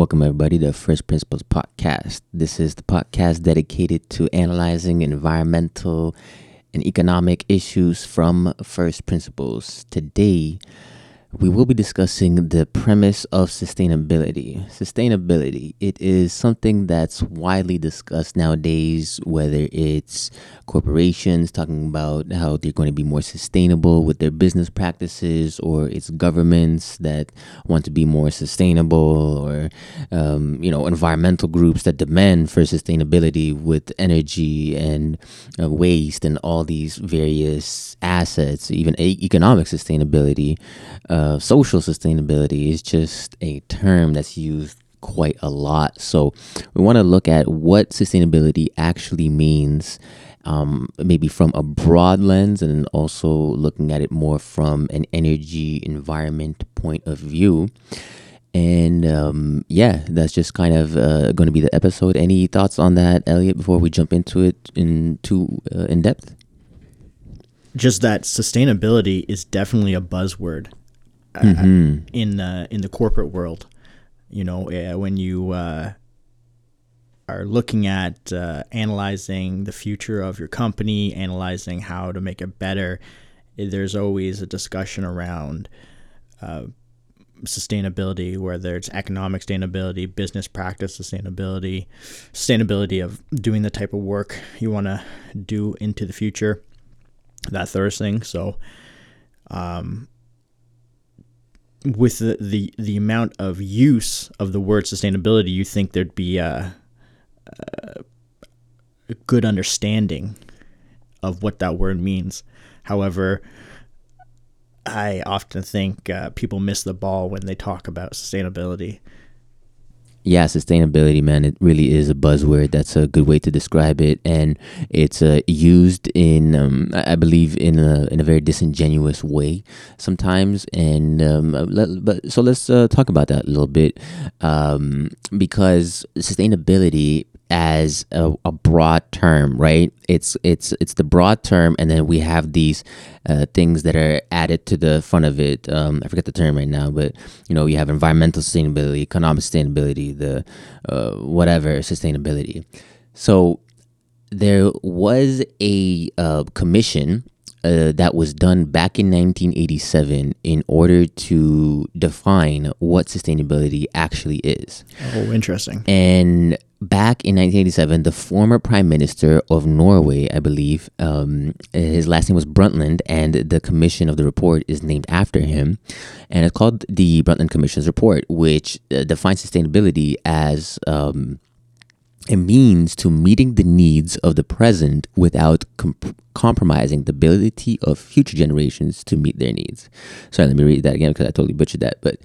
Welcome, everybody, to First Principles Podcast. This is the podcast dedicated to analyzing environmental and economic issues from first principles. Today, we will be discussing the premise of sustainability. Sustainability, it is something that's widely discussed nowadays, whether it's corporations talking about how they're going to be more sustainable with their business practices, or it's governments that want to be more sustainable, or um, you know, environmental groups that demand for sustainability with energy and uh, waste and all these various assets, even a- economic sustainability. Uh, social sustainability is just a term that's used quite a lot. So we want to look at what sustainability actually means, um, maybe from a broad lens, and also looking at it more from an energy environment point of view. And um, yeah, that's just kind of uh, going to be the episode. Any thoughts on that, Elliot, before we jump into it in too uh, in depth? Just that sustainability is definitely a buzzword mm-hmm. in the in the corporate world. You know, when you uh, are looking at uh, analyzing the future of your company, analyzing how to make it better, there's always a discussion around uh, sustainability, whether it's economic sustainability, business practice sustainability, sustainability of doing the type of work you want to do into the future, that sort of thing. So, um, with the, the, the amount of use of the word sustainability, you think there'd be a, a good understanding of what that word means. However, I often think uh, people miss the ball when they talk about sustainability yeah, sustainability, man, it really is a buzzword. That's a good way to describe it, and it's uh, used in, um, I believe, in a in a very disingenuous way sometimes. And um, let, but so let's uh, talk about that a little bit, um, because sustainability as a, a, broad term, right? It's it's it's the broad term, and then we have these uh, things that are added to the front of it. Um, I forget the term right now, but you know, you have environmental sustainability, economic sustainability, the uh, whatever sustainability. So there was a uh, commission uh, that was done back in 1987 in order to define what sustainability actually is. Oh, interesting. And back in 1987, the former prime minister of Norway, I believe, um, his last name was Brundtland, and the commission of the report is named after him. And it's called the Brundtland Commission's Report, which uh, defines sustainability as. Um, a means to meeting the needs of the present without comp- compromising the ability of future generations to meet their needs. Sorry, let me read that again because I totally butchered that. But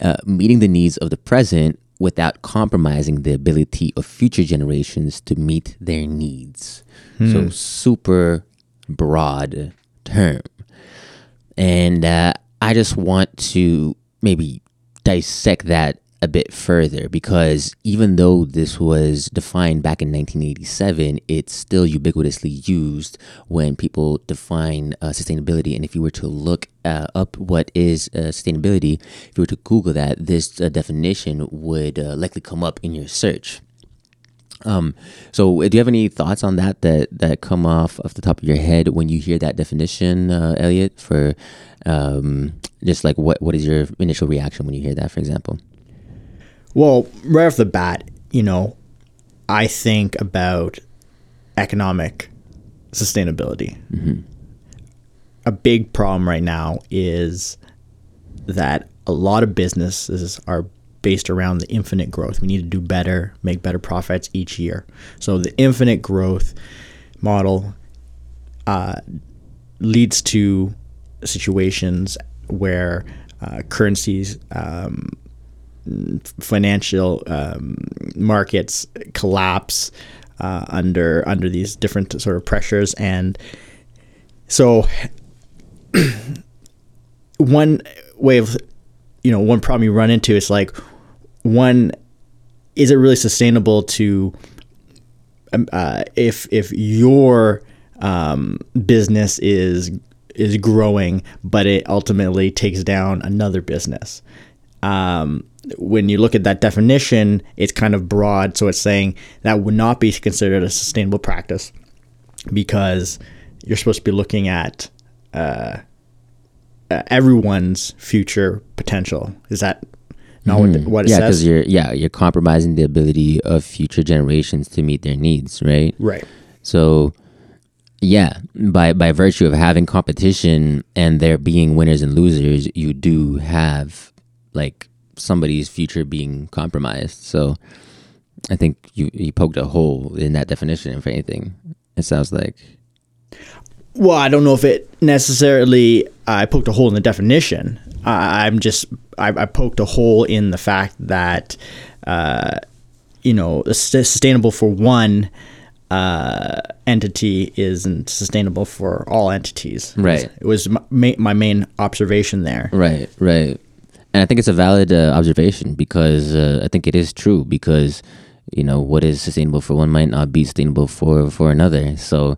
uh, meeting the needs of the present without compromising the ability of future generations to meet their needs. Hmm. So, super broad term. And uh, I just want to maybe dissect that a bit further because even though this was defined back in 1987, it's still ubiquitously used when people define uh, sustainability. And if you were to look uh, up what is uh, sustainability, if you were to Google that, this uh, definition would uh, likely come up in your search. Um, so, uh, do you have any thoughts on that that that come off off the top of your head when you hear that definition, Elliot? For um, just like what what is your initial reaction when you hear that, for example? Well, right off the bat, you know, I think about economic sustainability. Mm-hmm. A big problem right now is that a lot of businesses are based around the infinite growth. We need to do better, make better profits each year. So the infinite growth model uh, leads to situations where uh, currencies um, financial um, markets collapse uh, under under these different sort of pressures, and so one way of you know one problem you run into is like one is it really sustainable to um, uh, if if your um, business is is growing, but it ultimately takes down another business. Um, when you look at that definition, it's kind of broad. So it's saying that would not be considered a sustainable practice because you're supposed to be looking at uh, uh, everyone's future potential. Is that not what, what it yeah, because you're yeah you're compromising the ability of future generations to meet their needs, right? Right. So yeah, by by virtue of having competition and there being winners and losers, you do have like somebody's future being compromised. So I think you you poked a hole in that definition. If anything, it sounds like. Well, I don't know if it necessarily. I poked a hole in the definition. I, I'm just. I, I poked a hole in the fact that, uh, you know, sustainable for one uh, entity isn't sustainable for all entities. Right. It was my, my main observation there. Right, right. And I think it's a valid uh, observation because uh, I think it is true because you know what is sustainable for one might not be sustainable for for another. So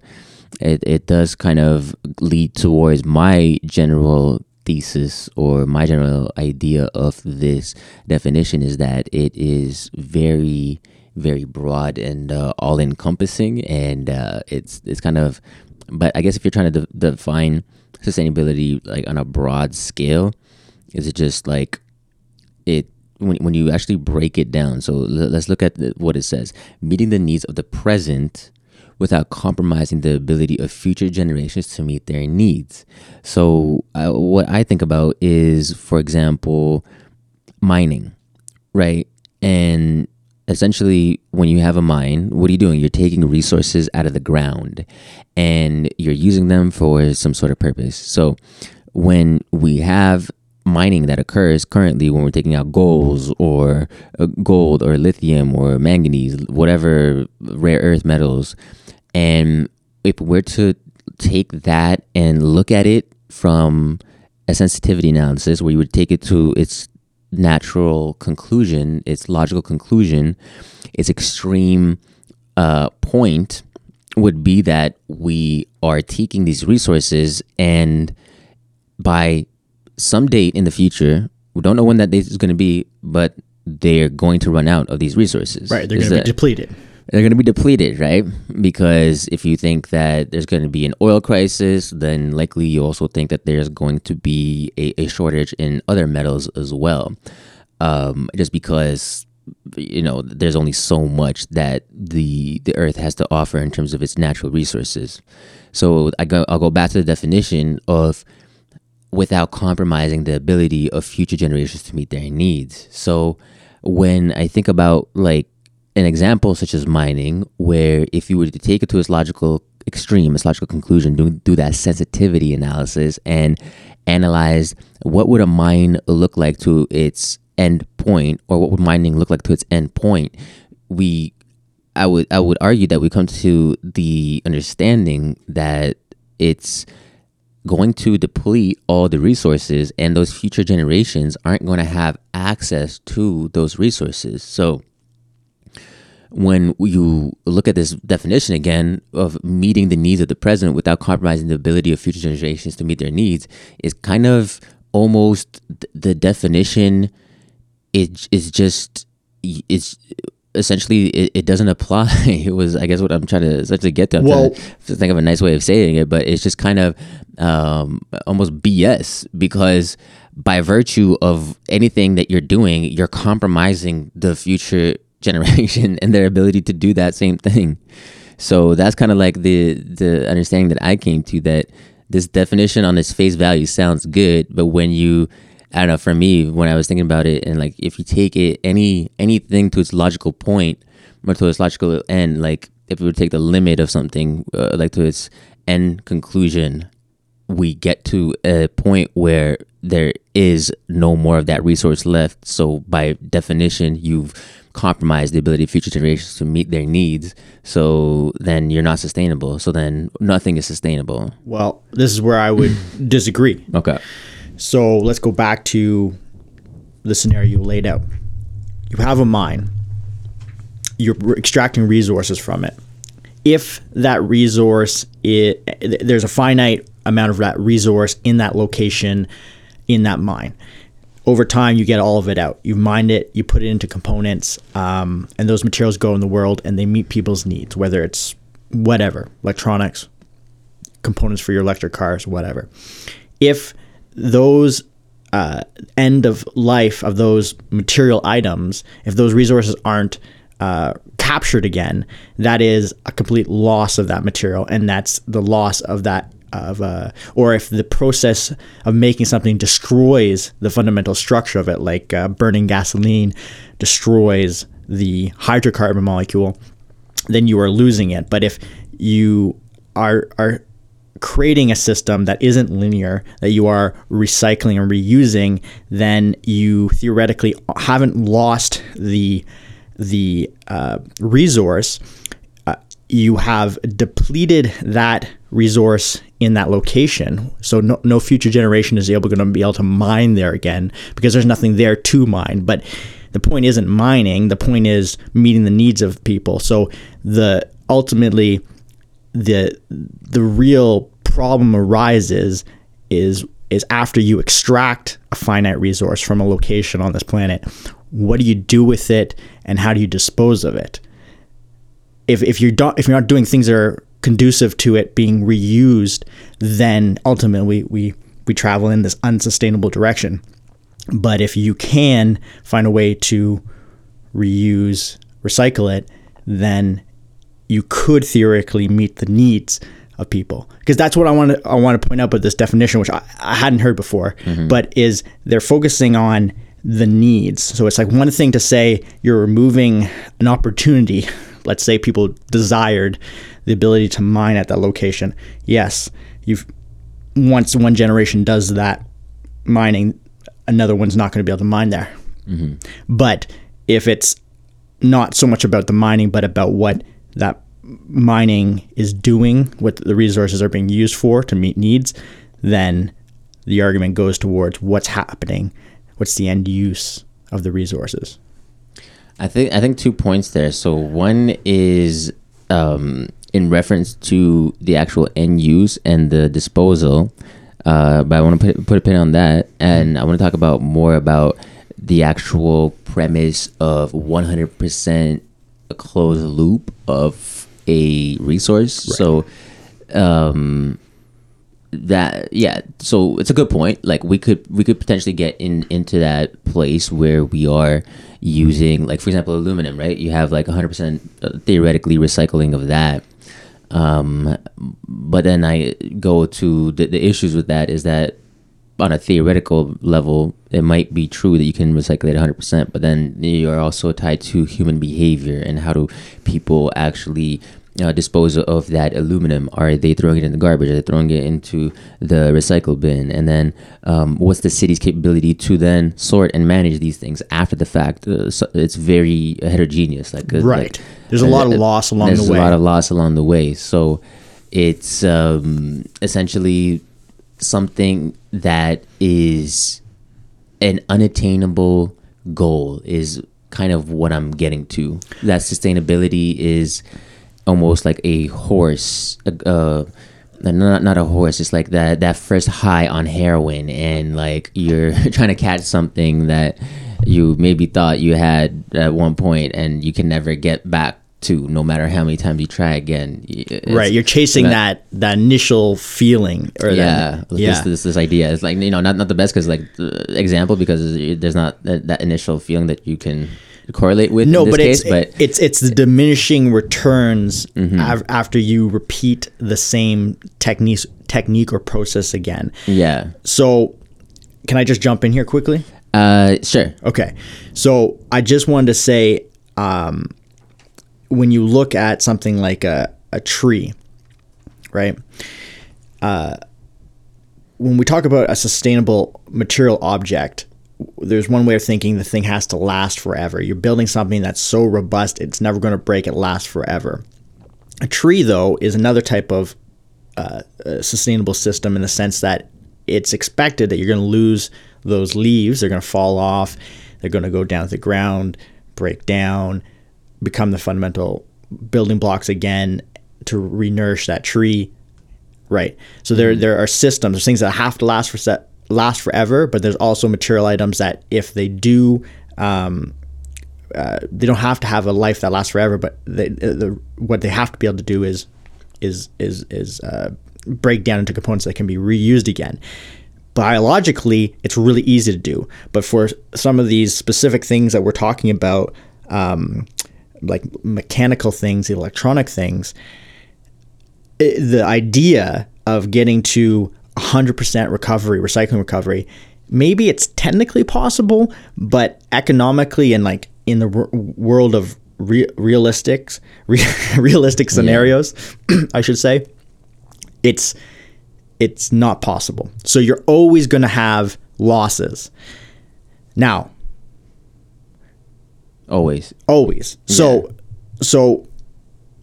it it does kind of lead towards my general thesis or my general idea of this definition is that it is very very broad and uh, all encompassing and uh, it's it's kind of but I guess if you're trying to de- define sustainability like on a broad scale is it just like it when, when you actually break it down so let's look at what it says. Meeting the needs of the present without compromising the ability of future generations to meet their needs. So uh, what i think about is for example mining right? And essentially when you have a mine what are you doing? You're taking resources out of the ground and you're using them for some sort of purpose. So when we have mining that occurs currently when we're taking out golds or uh, gold or lithium or manganese whatever rare earth metals. And if we're to take that and look at it from a sensitivity analysis where you would take it to its natural conclusion, its logical conclusion, its extreme uh, point would be that we are taking these resources and by some date in the future, we don't know when that date is going to be, but they're going to run out of these resources. Right. They're going to be depleted. they're going to be depleted, right? Because if you think that there's going to be an oil crisis, then likely you also think that there's going to be a, a shortage in other metals as well. Um, just because you know there's only so much that the the earth has to offer in terms of its natural resources. So I go I'll go back to the definition of without compromising the ability of future generations to meet their needs. So when I think about like an example such as mining, where if you were to take it to its logical extreme, its logical conclusion, do, do that sensitivity analysis and analyze what would a mine look like to its end point, or what would mining look like to its end point, we I would I would argue that we come to the understanding that it's going to deplete all the resources and those future generations aren't going to have access to those resources. So when you look at this definition again of meeting the needs of the present without compromising the ability of future generations to meet their needs is kind of almost the definition it is just it's essentially it, it doesn't apply. It was i guess what i'm trying to essentially get to i'm Well- trying to think of a nice way of saying it but it's just kind of um, almost bs because by virtue of anything that you're doing you're compromising the future generation and their ability to do that same thing. So that's kind of like the the understanding that i came to that this definition on its face value sounds good but when you I don't know. For me, when I was thinking about it, and like if you take it any anything to its logical point or to its logical end, like if we would take the limit of something, uh, like to its end conclusion, we get to a point where there is no more of that resource left. So by definition, you've compromised the ability of future generations to meet their needs. So then you're not sustainable. So then nothing is sustainable. Well, this is where I would disagree. Okay. So let's go back to the scenario you laid out. You have a mine, you're extracting resources from it. If that resource, i there's a finite amount of that resource in that location, in that mine. over time you get all of it out. You mine it, you put it into components, um, and those materials go in the world and they meet people's needs, whether it's whatever, electronics, components for your electric cars, whatever. If those uh, end of life of those material items, if those resources aren't uh, captured again, that is a complete loss of that material, and that's the loss of that of uh, or if the process of making something destroys the fundamental structure of it, like uh, burning gasoline destroys the hydrocarbon molecule, then you are losing it. But if you are are creating a system that isn't linear, that you are recycling and reusing, then you theoretically haven't lost the the uh, resource. Uh, you have depleted that resource in that location, so no, no future generation is able going to be able to mine there again because there's nothing there to mine. But the point isn't mining; the point is meeting the needs of people. So the ultimately the the real problem arises is is after you extract a finite resource from a location on this planet what do you do with it and how do you dispose of it? If, if you're do, if you're not doing things that are conducive to it being reused then ultimately we we travel in this unsustainable direction. But if you can find a way to reuse recycle it then you could theoretically meet the needs of people because that's what I want to I want to point out with this definition which I, I hadn't heard before mm-hmm. but is they're focusing on the needs so it's like one thing to say you're removing an opportunity let's say people desired the ability to mine at that location yes you've once one generation does that mining another one's not going to be able to mine there mm-hmm. but if it's not so much about the mining but about what that mining is doing, what the resources are being used for to meet needs, then the argument goes towards what's happening, what's the end use of the resources. I think I think two points there. So one is um, in reference to the actual end use and the disposal, uh, but I want to put, put a pin on that, and I want to talk about more about the actual premise of 100% a closed loop of a resource. Right. So, um, that yeah so it's a good point like we could we could potentially get in into that place where we are using like for example aluminum right you have like 100% uh, theoretically recycling of that um, but then i go to the, the issues with that is that on a theoretical level, it might be true that you can recycle it 100%, but then you are also tied to human behavior and how do people actually uh, dispose of that aluminum? Are they throwing it in the garbage? Are they throwing it into the recycle bin? And then um, what's the city's capability to then sort and manage these things after the fact? Uh, so it's very heterogeneous. Like uh, right, like, there's a lot of uh, loss along the way. There's a lot of loss along the way. So it's um, essentially something that is an unattainable goal is kind of what I'm getting to. That sustainability is almost like a horse, uh, not not a horse. It's like that that first high on heroin, and like you're trying to catch something that you maybe thought you had at one point, and you can never get back to no matter how many times you try again. Right, you're chasing that, that that initial feeling or yeah, that, yeah. This, this, this idea. It's like you know not not the best because like example because there's not that, that initial feeling that you can correlate with no but it's case, but it's it's the diminishing returns mm-hmm. av- after you repeat the same technique technique or process again yeah so can i just jump in here quickly uh sure okay so i just wanted to say um when you look at something like a, a tree, right? Uh, when we talk about a sustainable material object, there's one way of thinking the thing has to last forever. You're building something that's so robust, it's never going to break, it lasts forever. A tree, though, is another type of uh, sustainable system in the sense that it's expected that you're going to lose those leaves, they're going to fall off, they're going to go down to the ground, break down, become the fundamental building blocks again to renourish that tree. Right. So there mm-hmm. there are systems, there's things that have to last for set last forever, but there's also material items that if they do, um, uh, they don't have to have a life that lasts forever. But they, uh, the, what they have to be able to do is is is is uh, break down into components that can be reused again. Biologically, it's really easy to do, but for some of these specific things that we're talking about, um, like mechanical things, electronic things, it, the idea of getting to 100% recovery, recycling recovery, maybe it's technically possible, but economically and like in the r- world of re- realistics, re- realistic scenarios, yeah. I should say, it's it's not possible. So you're always going to have losses. Now, always, always. So, yeah. so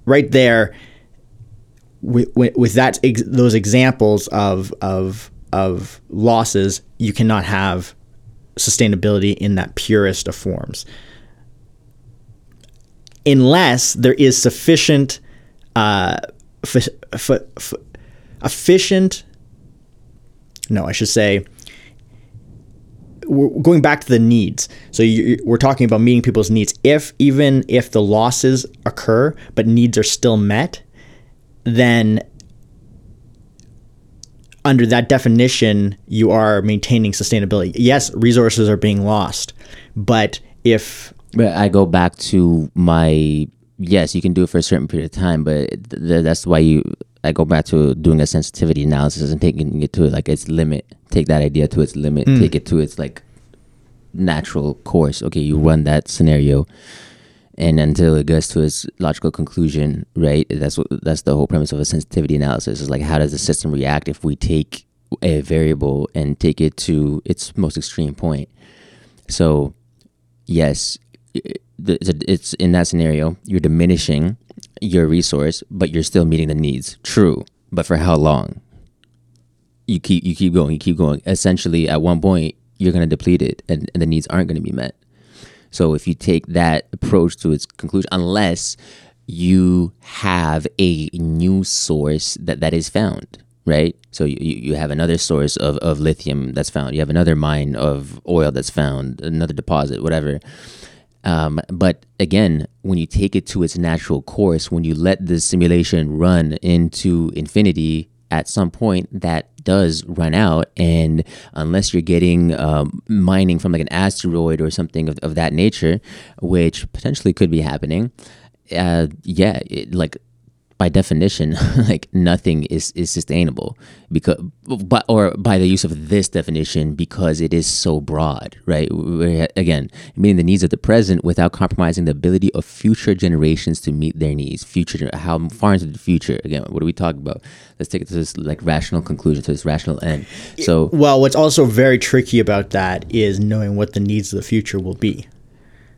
right there, with, with that ex- those examples of of of losses, you cannot have sustainability in that purest of forms, unless there is sufficient. Uh, f- f- f- efficient. No, I should say. Going back to the needs. So you, we're talking about meeting people's needs. If even if the losses occur, but needs are still met, then under that definition, you are maintaining sustainability. Yes, resources are being lost, but if but I go back to my yes, you can do it for a certain period of time, but th- that's why you I go back to doing a sensitivity analysis and taking it to like its limit. Take that idea to its limit. Mm. Take it to its like natural course. Okay, you run that scenario, and until it gets to its logical conclusion, right? That's what that's the whole premise of a sensitivity analysis. Is like how does the system react if we take a variable and take it to its most extreme point. So, yes, it's in that scenario you're diminishing your resource, but you're still meeting the needs. True, but for how long? You keep you keep going, you keep going. Essentially, at one point, you're going to deplete it, and, and the needs aren't going to be met. So if you take that approach to its conclusion, unless you have a new source that, that is found, right? So you, you have another source of, of lithium that's found. You have another mine of oil that's found, another deposit, whatever. Um, but again, when you take it to its natural course, when you let the simulation run into infinity, at some point that does run out. And unless you're getting um, mining from like an asteroid or something of, of that nature which potentially could be happening uh, yeah it, like by definition, like nothing is, is sustainable because, but or by the use of this definition because it is so broad, right? We're, again, meeting the needs of the present without compromising the ability of future generations to meet their needs. Future, how far into the future? Again, what are we talking about? Let's take it to this like rational conclusion, to this rational end. So, well, what's also very tricky about that is knowing what the needs of the future will be.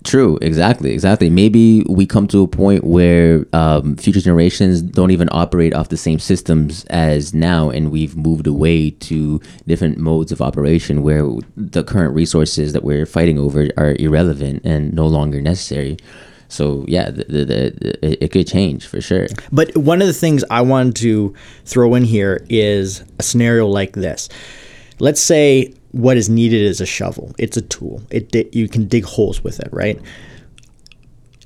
True, exactly, exactly. Maybe we come to a point where um, future generations don't even operate off the same systems as now, and we've moved away to different modes of operation where the current resources that we're fighting over are irrelevant and no longer necessary. So yeah, the, the, the, it could change for sure. But one of the things I wanted to throw in here is a scenario like this. Let's say what is needed is a shovel. It's a tool. It you can dig holes with it, right?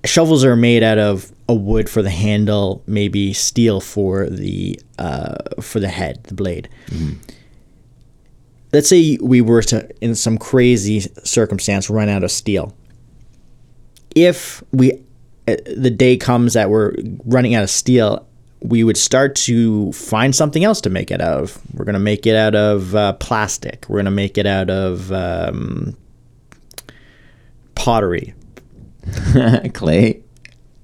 Shovels are made out of a wood for the handle, maybe steel for the uh, for the head, the blade. Mm-hmm. Let's say we were to, in some crazy circumstance, run out of steel. If we, uh, the day comes that we're running out of steel we would start to find something else to make it out of. We're going to make it out of uh, plastic. We're going to make it out of um, pottery. Clay.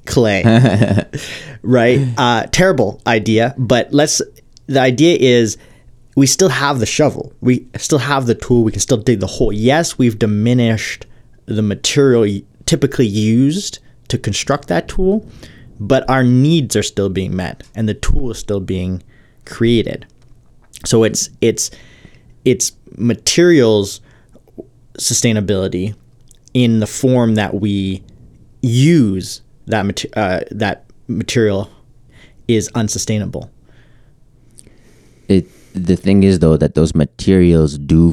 Clay. right? Uh, terrible idea, but let's. The idea is we still have the shovel. We still have the tool. We can still dig the hole. Yes, we've diminished the material typically used to construct that tool, but our needs are still being met and the tool is still being created. So it's it's it's materials sustainability in the form that we use that uh, that material is unsustainable. It the thing is though that those materials do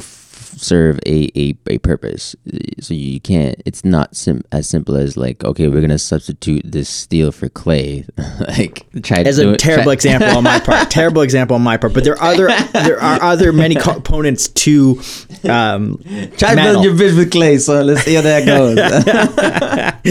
serve a, a, a purpose so you can't it's not sim- as simple as like okay we're gonna substitute this steel for clay like try as to do a it- terrible try- example on my part. terrible example on my part. But there are other there are other many components to um, try to metal. build your bridge with clay so let's see how that goes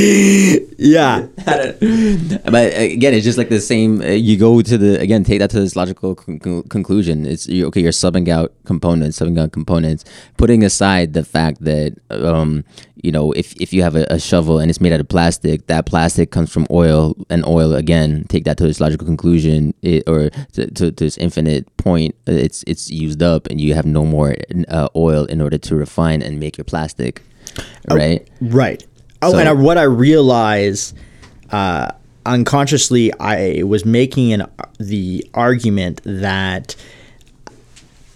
yeah. but again, it's just like the same. Uh, you go to the again, take that to this logical con- conclusion. It's okay. You're subbing out components, subbing out components, putting aside the fact that um, you know if if you have a, a shovel and it's made out of plastic, that plastic comes from oil, and oil again. Take that to this logical conclusion, it, or to, to, to this infinite point. It's it's used up, and you have no more uh, oil in order to refine and make your plastic, right? Right. Oh, So- and I, what I realize uh, unconsciously, I was making an the argument that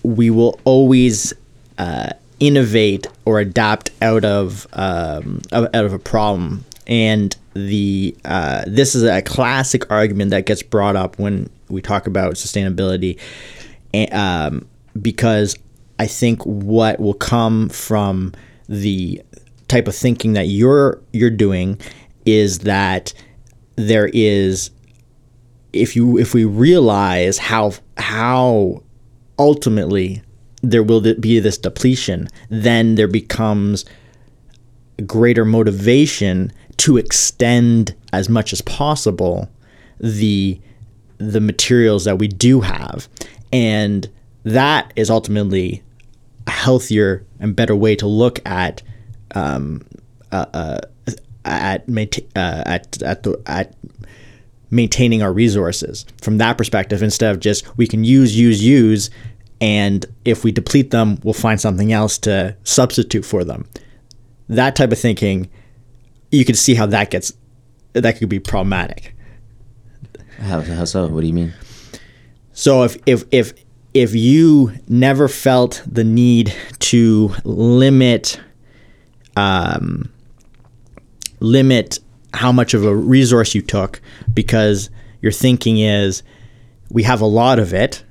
we will always uh, innovate or adapt out of um, out of a problem, and the uh, this is a classic argument that gets brought up when we talk about sustainability, um, because I think what will come from the type of thinking that you're you're doing is that there is if you if we realize how how ultimately there will be this depletion then there becomes greater motivation to extend as much as possible the the materials that we do have. And that is ultimately a healthier and better way to look at um, uh, uh, at, uh, at at the at maintaining our resources. From that perspective instead of just we can use use use and if we deplete them we'll find something else to substitute for them that type of thinking you can see how that gets that could be problematic How, how so? What do you mean? so if if if if you never felt the need to limit um, limit how much of a resource you took because your thinking is we have a lot of it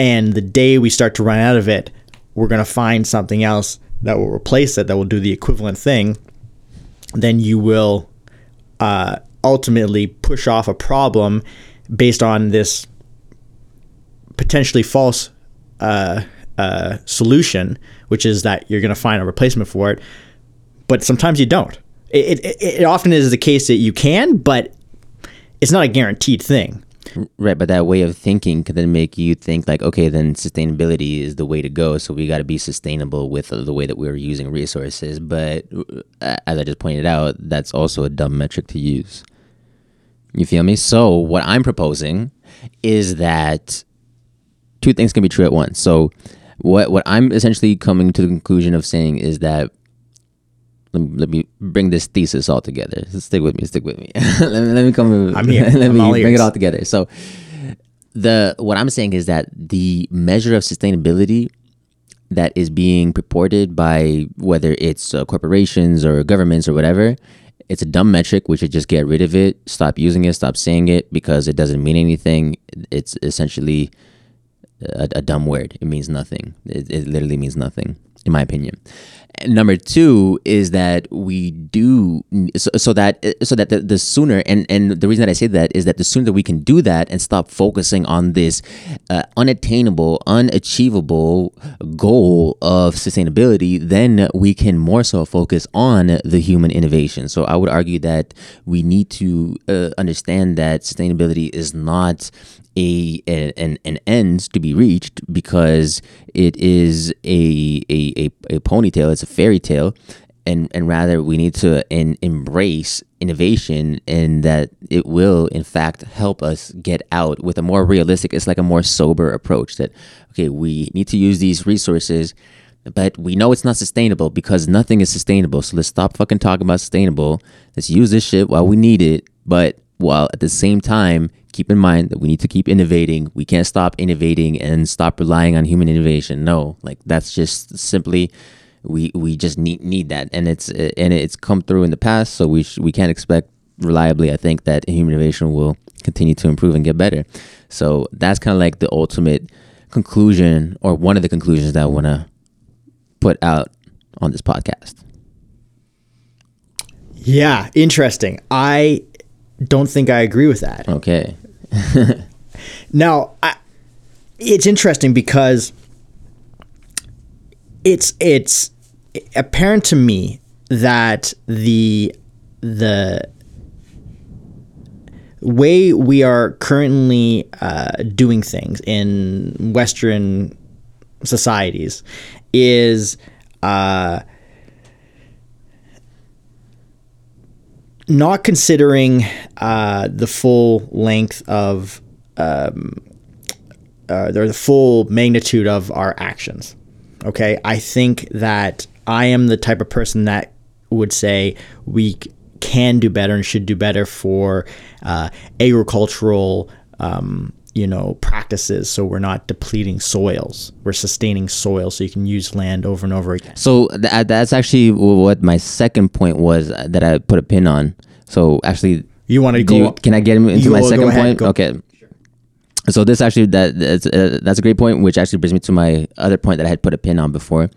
and the day we start to run out of it we're going to find something else that will replace it that will do the equivalent thing then you will uh, ultimately push off a problem based on this potentially false uh, uh, solution, which is that you're going to find a replacement for it. But sometimes you don't. It, it, it often is the case that you can, but it's not a guaranteed thing. Right, but that way of thinking can then make you think like, okay, then sustainability is the way to go. So we got to be sustainable with the way that we're using resources. But uh, as I just pointed out, that's also a dumb metric to use. You feel me? So what I'm proposing is that two things can be true at once. So what what I'm essentially coming to the conclusion of saying is that let me, let me bring this thesis all together. Stick with me. Stick with me. let, me let me come. I'm here. let I'm me bring it all together. So the what I'm saying is that the measure of sustainability that is being purported by whether it's uh, corporations or governments or whatever, it's a dumb metric. We should just get rid of it, stop using it, stop saying it because it doesn't mean anything. It's essentially a, a dumb word. It means nothing. It, it literally means nothing, in my opinion. Number two is that we do so, so that so that the, the sooner and and the reason that I say that is that the sooner that we can do that and stop focusing on this uh, unattainable, unachievable goal of sustainability, then we can more so focus on the human innovation. So I would argue that we need to uh, understand that sustainability is not a, a an, an end to be reached because it is a a, a, a ponytail it's a fairy tale and and rather we need to en- embrace innovation and that it will in fact help us get out with a more realistic it's like a more sober approach that okay we need to use these resources but we know it's not sustainable because nothing is sustainable. So let's stop fucking talking about sustainable. Let's use this shit while we need it but while at the same time keep in mind that we need to keep innovating. We can't stop innovating and stop relying on human innovation. No like that's just simply we we just need need that and it's and it's come through in the past so we sh- we can't expect reliably i think that human innovation will continue to improve and get better. So that's kind of like the ultimate conclusion, or one of the conclusions that I want to put out on this podcast. Yeah, interesting. I don't think I agree with that. Okay. Now, I, it's interesting because it's it's apparent to me that the the way we are currently uh, doing things in Western societies is uh, not considering uh, the full length of um, uh, the full magnitude of our actions. Okay, I think that I am the type of person that would say we can do better and should do better for uh, agricultural, um, you know, practices. So we're not depleting soils. We're sustaining soil so you can use land over and over again. So th- that's actually what my second point was that I put a pin on. So actually, You want to go? you, can I get into my second ahead, point? go. Okay. So this actually that that's, uh, that's a great point, which actually brings me to my other point that I had put a pin on before,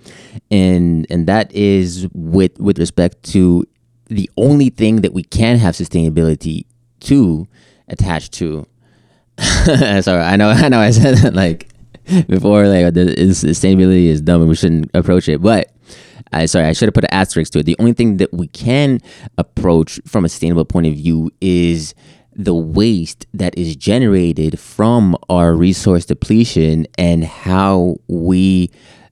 and and that is with with respect to the only thing that we can have sustainability to attach to. Sorry, I know I know I said that like before, like the, sustainability is dumb and we shouldn't approach it, but. I sorry, I should have put an asterisk to it. The only thing that we can approach from a sustainable point of view is the waste that is generated from our resource depletion and how we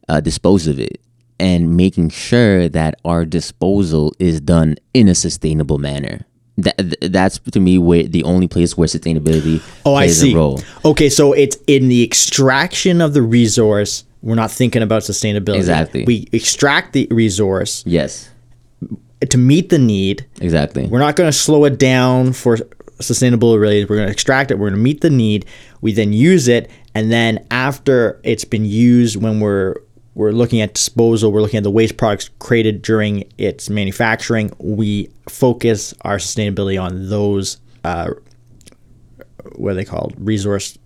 uh, dispose of it and making sure that our disposal is done in a sustainable manner that, that's to me where the only place where sustainability Oh, I plays see. a role Okay, so it's in the extraction of the resource. We're not thinking about sustainability. Exactly. We extract the resource yes to meet the need. exactly We're not going to slow it down for sustainable related. We're going to extract it. We're going to meet the need. We then use it, and then after it's been used, when we're we're looking at disposal, we're looking at the waste products created during its manufacturing. We focus our sustainability on those. Uh, what are they called? Resource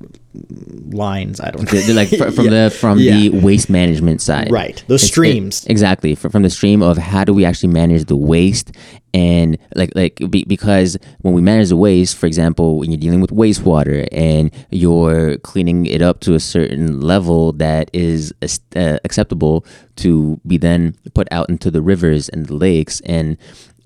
lines. I don't know. They're like from Yeah. the from Yeah. the waste management side Right. Those It's- it- streams. exactly from the stream of how do we actually manage the waste and like like be, because when we manage the waste for example when you're dealing with wastewater and you're cleaning it up to a certain level that is uh, acceptable to be then put out into the rivers and the lakes and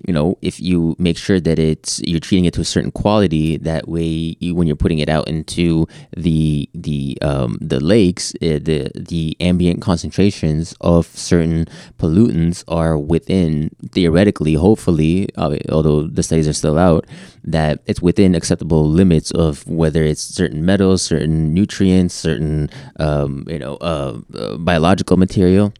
you know if you make sure that it's you're treating it to a certain quality that way you, when you're putting it out into the the um, the lakes uh, the the ambient concentrations of certain pollutants are within theoretically hopefully uh, although the studies are still out that it's within acceptable limits of whether it's certain metals certain nutrients certain um, you know uh, uh, biological material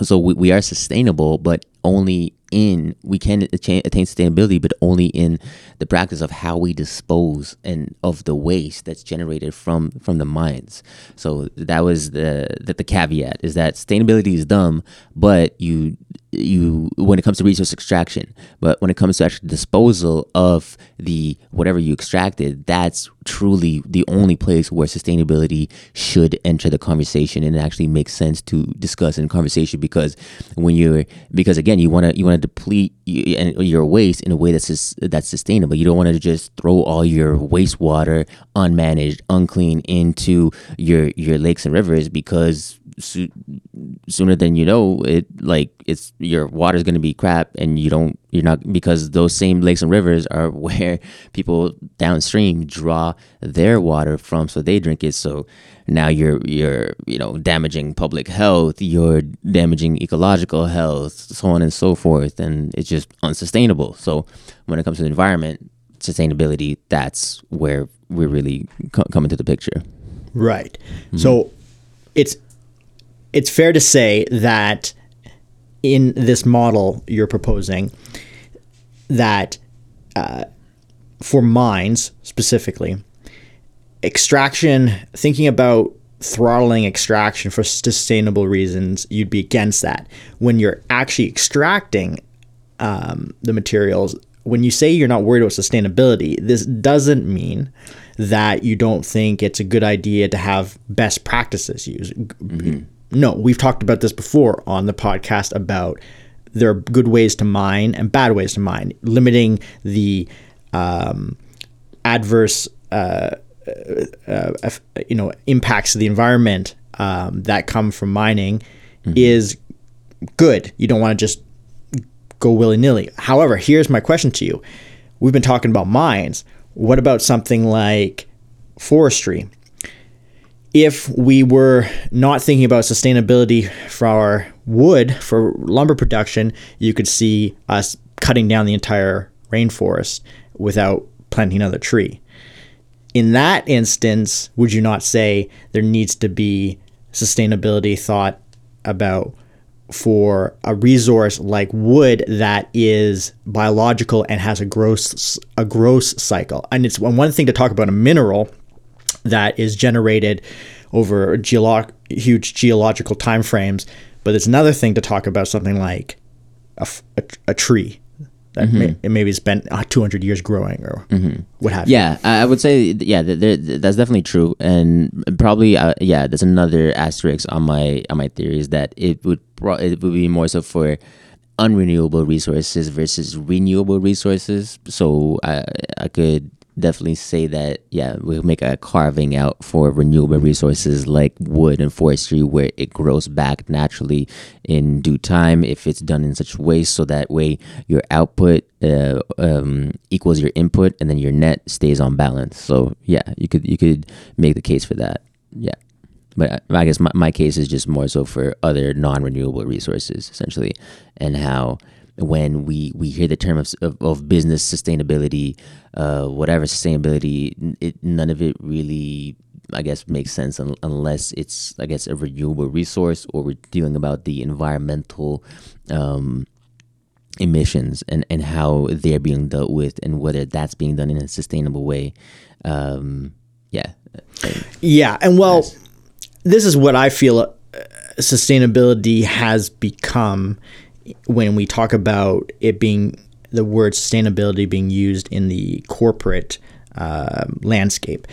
so we, we are sustainable but only in we can attain, sustainability but only in the practice of how we dispose and of the waste that's generated from from the mines. So that was the the, the caveat is that sustainability is dumb but you you when it comes to resource extraction but when it comes to actual disposal of the whatever you extracted that's truly the only place where sustainability should enter the conversation and actually makes sense to discuss in conversation because when you're because again you want to you want to deplete your waste in a way that's that's sustainable. You don't want to just throw all your wastewater unmanaged unclean into your your lakes and rivers because so, sooner than you know it like it's your water's going to be crap and you don't you're not because those same lakes and rivers are where people downstream draw their water from so they drink it. So now you're you're you know damaging public health you're damaging ecological health so on and so forth and it's just unsustainable. So when it comes to the environment sustainability that's where we're really co- come into the picture. Right. Mm-hmm. So it's it's fair to say that in this model you're proposing that uh, for mines specifically, extraction, thinking about throttling extraction for sustainable reasons, you'd be against that. When you're actually extracting um, the materials, when you say you're not worried about sustainability, this doesn't mean that you don't think it's a good idea to have best practices used. Mm-hmm. No, we've talked about this before on the podcast about there are good ways to mine and bad ways to mine, limiting the um, adverse, uh, uh, uh, you know, impacts of the environment um, that come from mining mm-hmm. is good. You don't want to just go willy nilly. However, here's my question to you: We've been talking about mines. What about something like forestry? If we were not thinking about sustainability for our wood, for lumber production, you could see us cutting down the entire rainforest without planting another tree. In that instance, would you not say there needs to be sustainability thought about for a resource like wood that is biological and has a gross a growth cycle. And it's one thing to talk about a mineral that is generated over geolo- huge geological time frames, but it's another thing to talk about something like a, a, a tree that mm-hmm. may, maybe spent 200 years growing or mm-hmm. what have you. Yeah, I would say yeah, that's definitely true, and probably uh, yeah, there's another asterisk on my on my theory is that it would it would be more so for unrenewable resources versus renewable resources. So I I could definitely say that yeah we'll make a carving out for renewable resources like wood and forestry where it grows back naturally in due time if it's done in such a way so that way your output uh, um, equals your input and then your net stays on balance. So yeah you could you could make the case for that. Yeah. But I guess my, my case is just more so for other non-renewable resources essentially and how when we we hear the term of, of, of business sustainability, uh, whatever sustainability, it, none of it really, I guess, makes sense un- unless it's, I guess, a renewable resource or we're dealing about the environmental um, emissions and, and how they're being dealt with and whether that's being done in a sustainable way. Um, yeah. Yeah. And well, yes. this is what I feel uh, sustainability has become when we talk about it being the word sustainability being used in the corporate uh, landscape,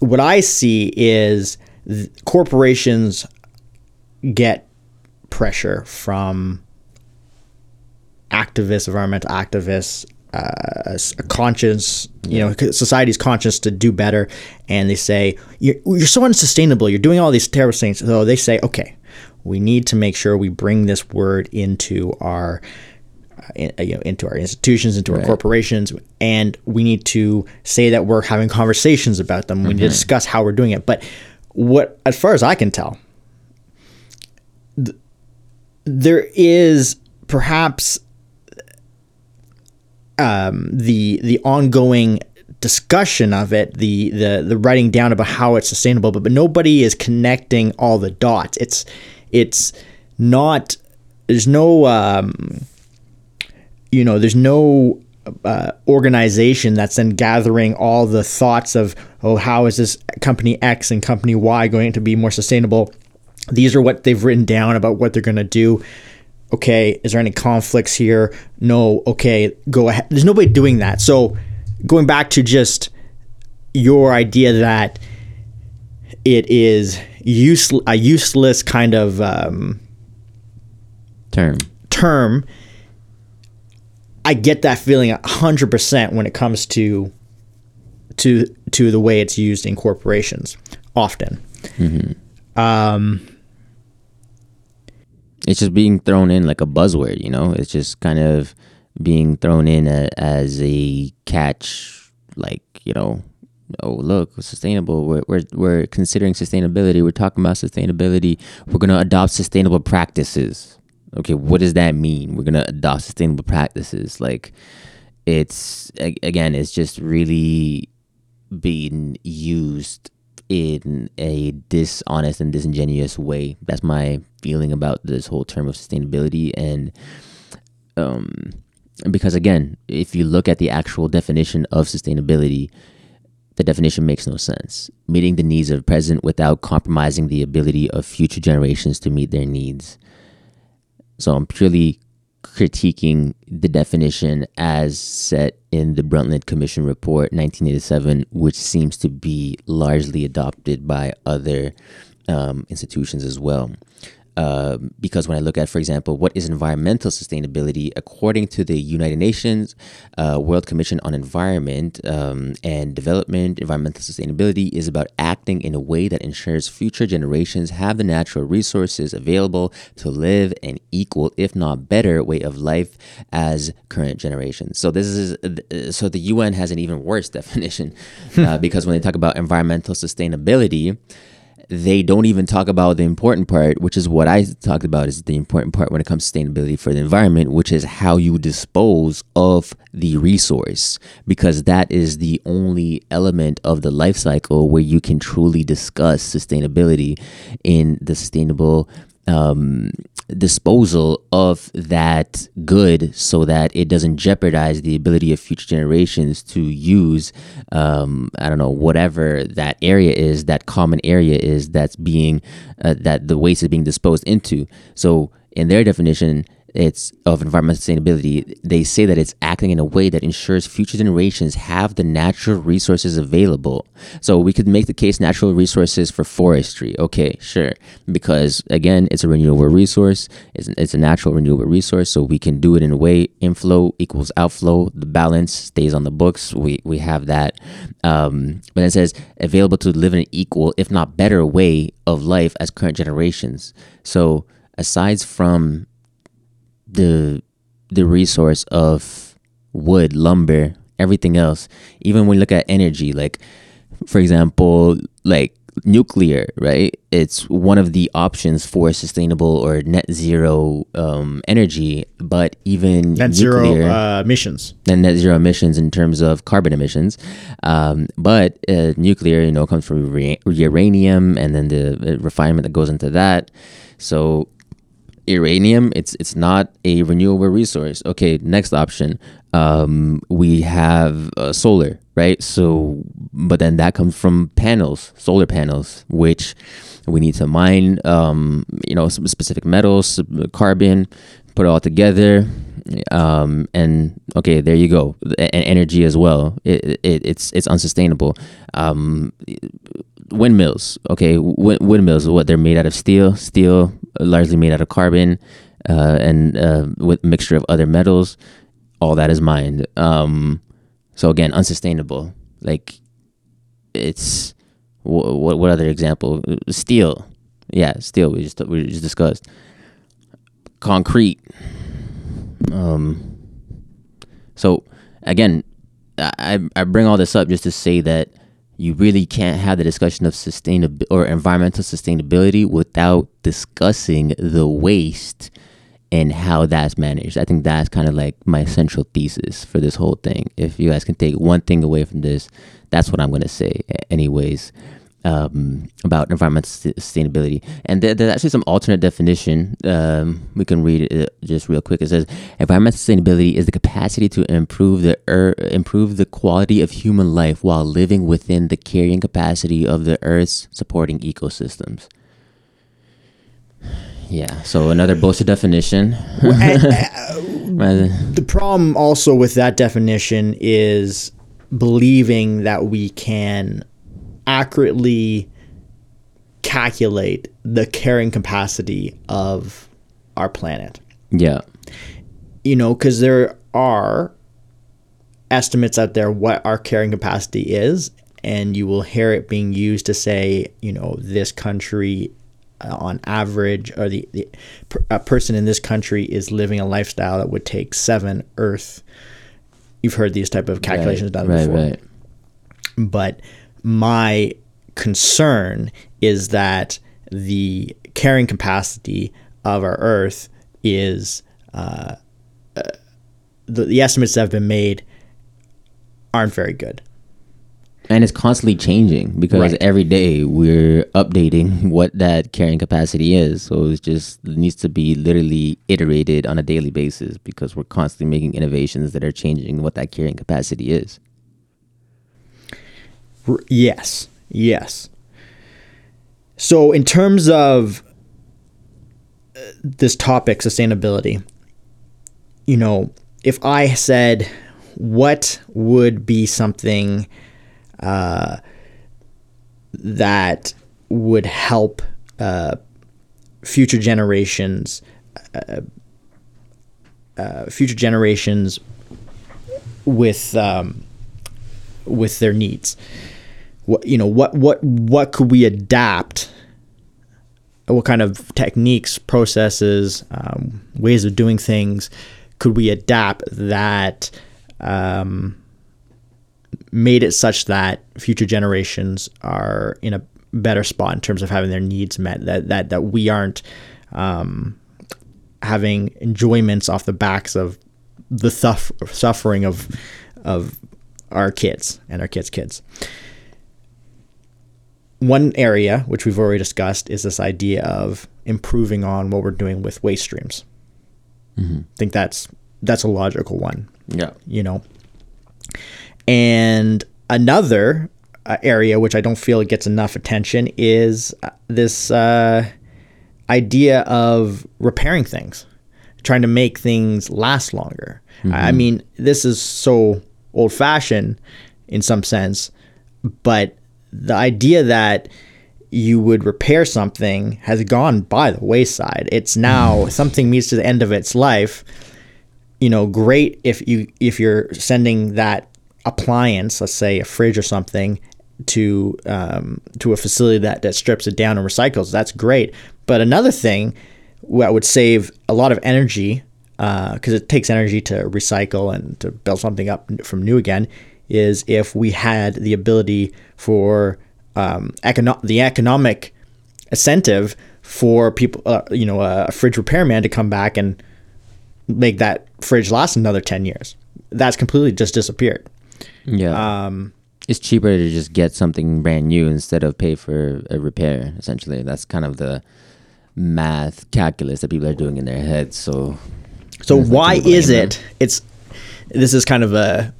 what I see is corporations get pressure from activists, environmental activists, uh, a conscious, you know, society's conscious to do better, and they say you're, you're so unsustainable. You're doing all these terrible things. So they say, okay, we need to make sure we bring this word into our in, uh, you know, into our institutions, into right. our corporations, and we need to say that we're having conversations about them. We need to mm-hmm. discuss how we're doing it. But what, as far as I can tell, th- there is perhaps um, the the ongoing discussion of it, the the the writing down about how it's sustainable, but but nobody is connecting all the dots. It's it's not. There's no. Um, you know, there's no uh, organization that's then gathering all the thoughts of, oh, how is this company X and company Y going to be more sustainable? These are what they've written down about what they're going to do. Okay, is there any conflicts here? No. Okay, go ahead. There's nobody doing that. So, going back to just your idea that it is use, a useless kind of um, term. Term. I get that feeling hundred percent when it comes to to to the way it's used in corporations. Often, mm-hmm. um, it's just being thrown in like a buzzword. You know, it's just kind of being thrown in a, as a catch, like you know, oh look sustainable we're, we're, we're considering sustainability we're talking about sustainability we're going to adopt sustainable practices okay what does that mean we're going to adopt sustainable practices like it's again it's just really being used in a dishonest and disingenuous way that's my feeling about this whole term of sustainability and um because again if you look at the actual definition of sustainability the definition makes no sense. Meeting the needs of present without compromising the ability of future generations to meet their needs. So I'm purely critiquing the definition as set in the Brundtland Commission report 1987, which seems to be largely adopted by other um, institutions as well. Uh, because when I look at, for example, what is environmental sustainability, according to the United Nations uh, World Commission on Environment um, and Development, environmental sustainability is about acting in a way that ensures future generations have the natural resources available to live an equal, if not better, way of life as current generations. So this is uh, so the UN has an even worse definition uh, because when they talk about environmental sustainability they don't even talk about the important part, which is what I talked about is the important part when it comes to sustainability for the environment, which is how you dispose of the resource, because that is the only element of the life cycle where you can truly discuss sustainability in the sustainable um, disposal of that good so that it doesn't jeopardize the ability of future generations to use um, i don't know whatever that area is that common area is that's being uh, that the waste is being disposed into. So in their definition it's of environmental sustainability, they say that it's acting in a way that ensures future generations have the natural resources available. So we could make the case natural resources for forestry. Okay, sure. Because again, it's a renewable resource. It's, it's a natural renewable resource. So we can do it in a way inflow equals outflow. The balance stays on the books. We, we have that. Um, but it says available to live in an equal, if not better way of life as current generations. So aside from the the resource of wood, lumber, everything else. Even when you look at energy, like for example, like nuclear, right? It's one of the options for sustainable or net zero um, energy, but even net nuclear, zero uh, emissions and net zero emissions in terms of carbon emissions. Um, but uh, nuclear, you know, comes from uranium and then the uh, refinement that goes into that. So uranium it's it's not a renewable resource okay next option um, we have uh, solar right so but then that comes from panels solar panels which we need to mine um, you know specific metals carbon put it all together um, and okay there you go and energy as well it, it, it's it's unsustainable um, windmills. Okay, w- windmills. What they're made out of steel. Steel largely made out of carbon, uh, and uh, with mixture of other metals. All that is mined. Um, so again, unsustainable. Like it's what what other example? Steel. Yeah, steel. We just we just discussed. Concrete. Um. So again, I I bring all this up just to say that you really can't have the discussion of sustainability or environmental sustainability without discussing the waste and how that's managed. I think that's kind of like my central thesis for this whole thing. If you guys can take one thing away from this, that's what I'm going to say, anyways um, about environmental sustainability. And there, there's actually some alternate definition. Um, we can read it just real quick. It says environmental sustainability is the capacity to improve the er, improve the quality of human life while living within the carrying capacity of the Earth's supporting ecosystems. Yeah. So another bullshit definition. and, uh, the problem also with that definition is believing that we can accurately calculate the carrying capacity of our planet. Yeah. You know, because there are estimates out there what our carrying capacity is, and you will hear it being used to say, you know, this country uh, on average, or the, the a person in this country is living a lifestyle that would take seven Earth. You've heard these type of calculations right, done right, before, right? But my concern is that the carrying capacity of our Earth is uh, uh, the, the estimates that have been made aren't very good. And it's constantly changing because right. every day we're updating what that carrying capacity is. So it just it needs to be literally iterated on a daily basis because we're constantly making innovations that are changing what that carrying capacity is. Yes, yes. So, in terms of uh, this topic, sustainability, you know, if I said, what would be something uh, that would help uh, future generations, uh, uh, future generations with um, with their needs? What you know, what what what could we adapt? What kind of techniques, processes, um, ways of doing things could we adapt that um, made it such that future generations are in a better spot in terms of having their needs met. That that that we aren't um, having enjoyments off the backs of the suffering of of our kids and our kids' kids. One area which we've already discussed is this idea of improving on what we're doing with waste streams. Mm-hmm. I think that's that's a logical one. Yeah. You know. And another uh, area which I don't feel gets enough attention is uh, this uh, idea of repairing things, trying to make things last longer. Mm-hmm. I mean, this is so old fashioned in some sense, but the idea that you would repair something has gone by the wayside. It's now something meets to the end of its life you know, great if you if you're sending that appliance, let's say a fridge or something, to um, to a facility that that strips it down and recycles. That's great. But another thing that would save a lot of energy because uh, it takes energy to recycle and to build something up from new again is if we had the ability for um, econo- the economic incentive for people, uh, you know, a fridge repairman to come back and make that fridge last another 10 years. That's completely just disappeared. Yeah. Um, it's cheaper to just get something brand new instead of pay for a repair, essentially. That's kind of the math calculus that people are doing in their heads. So, so why is it? It's this is kind of a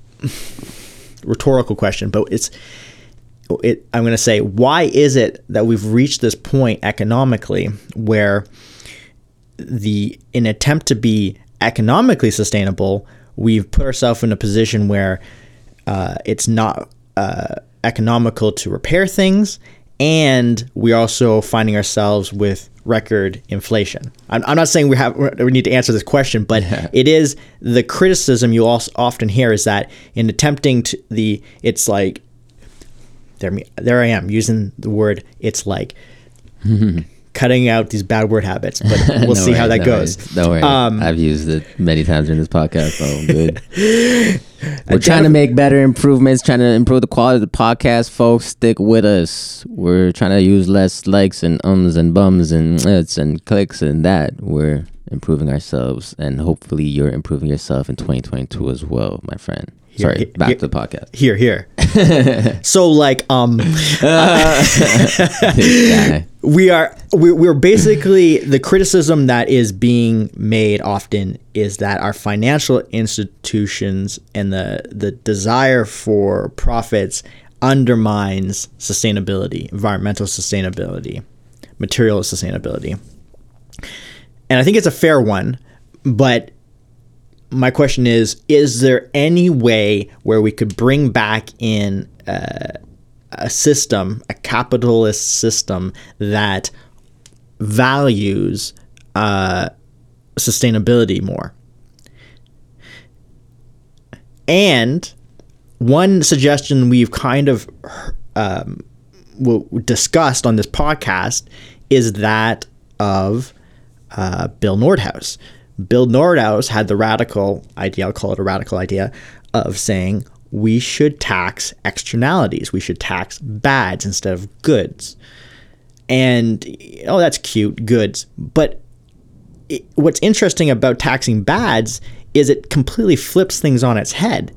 rhetorical question, but it's it, I'm going to say, why is it that we've reached this point economically where the in attempt to be economically sustainable, we've put ourselves in a position where uh, it's not uh, economical to repair things, and we're also finding ourselves with record inflation. I'm, I'm not saying we have we need to answer this question, but yeah. it is the criticism you also often hear is that in attempting to the it's like there there I am using the word it's like. cutting out these bad word habits, but we'll no see how that no goes. Worries. Don't worry. Um, I've used it many times in this podcast, so I'm good. We're trying to make better improvements, trying to improve the quality of the podcast, folks. Stick with us. We're trying to use less likes and ums and bums and it's and clicks and that. We're improving ourselves, and hopefully, you're improving yourself in 2022 as well, my friend. Sorry, here, back here, to the podcast. Here, here. so, like, um, we are we, we're basically the criticism that is being made often is that our financial institutions and the the desire for profits undermines sustainability, environmental sustainability, material sustainability. And I think it's a fair one, but my question is is there any way where we could bring back in uh, a system a capitalist system that values uh, sustainability more and one suggestion we've kind of um, discussed on this podcast is that of uh, Bill Nordhaus. Bill Nordhaus had the radical idea, I'll call it a radical idea, of saying we should tax externalities. We should tax bads instead of goods. And, oh, that's cute, goods. But it, what's interesting about taxing bads is it completely flips things on its head.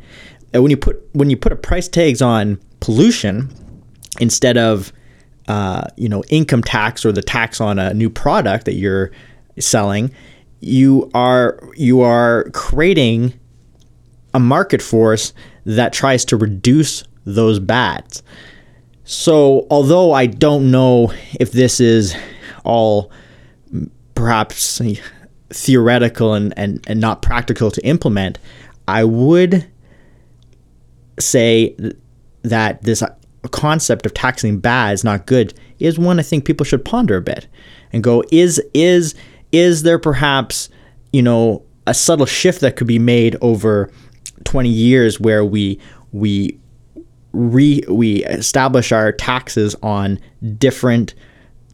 When you put when you put a price tags on pollution instead of uh, you know income tax or the tax on a new product that you're selling, you are you are creating a market force that tries to reduce those bats. So, although I don't know if this is all perhaps theoretical and, and, and not practical to implement, I would say that this concept of taxing bad is not good is one I think people should ponder a bit and go is is is there perhaps you know a subtle shift that could be made over 20 years where we we re we establish our taxes on different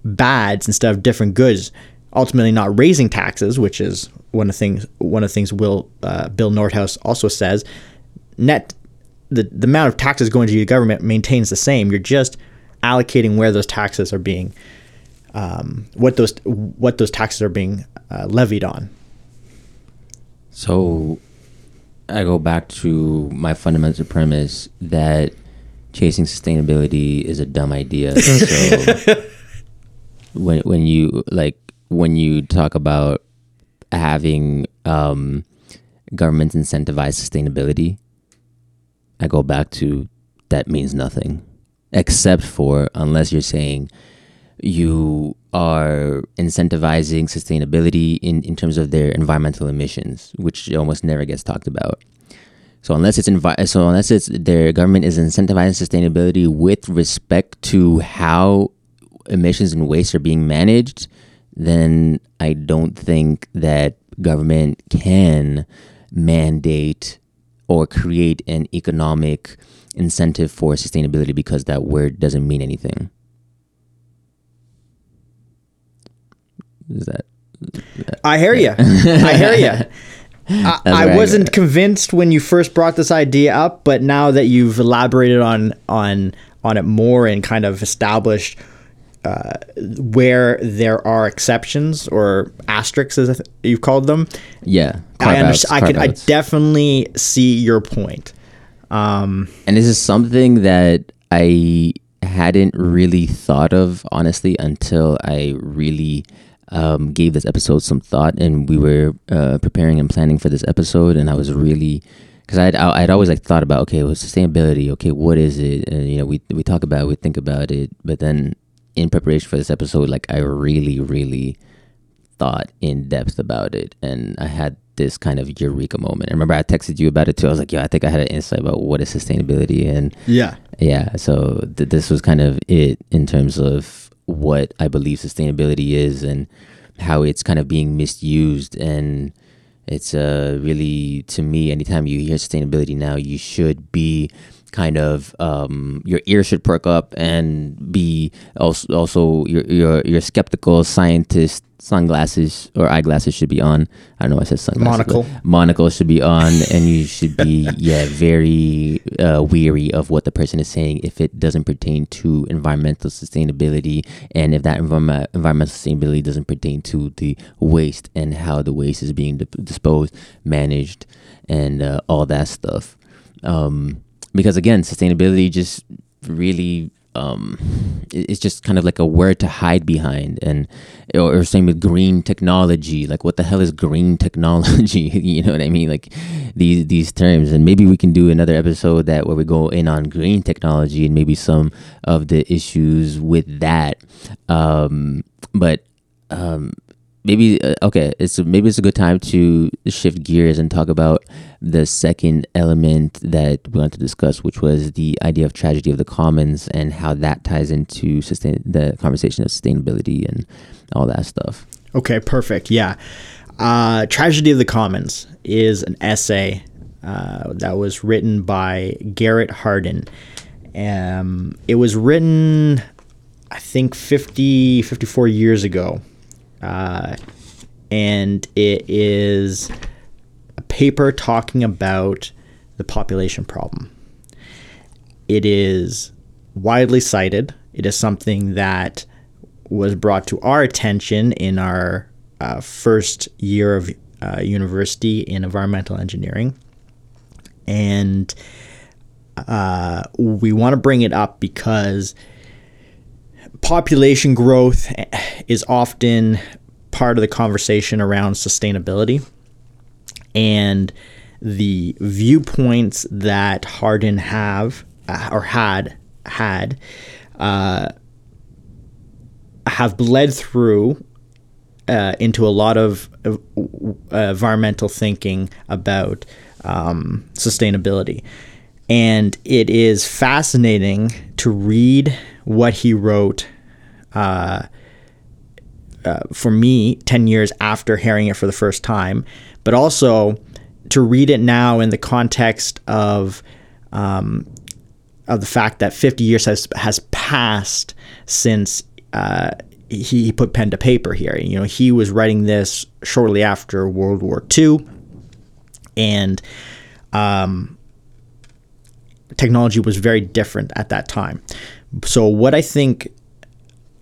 bads instead of different goods ultimately not raising taxes which is one of the things one of the things will uh, bill nordhaus also says net the, the amount of taxes going to the government maintains the same. You're just allocating where those taxes are being um, what those what those taxes are being uh, levied on so I go back to my fundamental premise that chasing sustainability is a dumb idea. So when when you like when you talk about having um, governments incentivize sustainability, I go back to that means nothing, except for unless you're saying you are incentivizing sustainability in, in terms of their environmental emissions, which almost never gets talked about. So unless it's envi- so unless it's their government is incentivizing sustainability with respect to how emissions and waste are being managed, then I don't think that government can mandate or create an economic incentive for sustainability because that word doesn't mean anything. Is that? I hear you. I hear you. I, I wasn't convinced when you first brought this idea up, but now that you've elaborated on on on it more and kind of established uh, where there are exceptions or asterisks, as you've called them, yeah, I understand. I can. I definitely see your point. Um, and this is something that I hadn't really thought of honestly until I really um, gave this episode some thought, and we were uh, preparing and planning for this episode, and I was really because I'd I'd always like thought about okay, well, sustainability. Okay, what is it? And you know, we we talk about, it, we think about it, but then in preparation for this episode, like I really, really thought in depth about it, and I had this kind of eureka moment. I remember I texted you about it too. I was like, yeah, I think I had an insight about what is sustainability, and yeah, yeah. So th- this was kind of it in terms of what I believe sustainability is and how it's kind of being misused. And it's uh, really, to me, anytime you hear sustainability now, you should be kind of um, your ear should perk up and be also also your your your skeptical scientist sunglasses or eyeglasses should be on. I don't know. I said sunglasses. Monocle. Monocle should be on, and you should be yeah very uh, weary of what the person is saying if it doesn't pertain to environmental sustainability, and if that environment environmental sustainability doesn't pertain to the waste and how the waste is being di- disposed, managed, and uh, all that stuff. Um, because again, sustainability just really um, it's just kind of like a word to hide behind and or, or same with green technology. Like what the hell is green technology? You know what i mean? Like these these terms. And maybe we can do another episode that where we go in on green technology and maybe some of the issues with that. Um, but um, maybe uh, okay it's maybe it's a good time to shift gears and talk about the second element that we want to discuss which was the idea of tragedy of the commons and how that ties into sustain the conversation of sustainability and all that stuff. Okay perfect. Yeah. Uh, tragedy of the commons is an essay uh, that was written by garrett hardin. Um, it was written i think 50 54 years ago uh, and it is a paper talking about the population problem. It is widely cited. It is something that was brought to our attention in our uh, first year of uh, university in environmental engineering. And uh, we want to bring it up because population growth is often part of the conversation around sustainability and the viewpoints that Hardin have uh, or had had uh, have bled through uh, into a lot of uh, environmental thinking about um, sustainability. And it is fascinating to read what he wrote uh, uh, for me 10 years after hearing it for the first time, but also to read it now in the context of um, of the fact that 50 years has has passed since uh, he put pen to paper here. You know, he was writing this shortly after World War II, and um, technology was very different at that time. So, what I think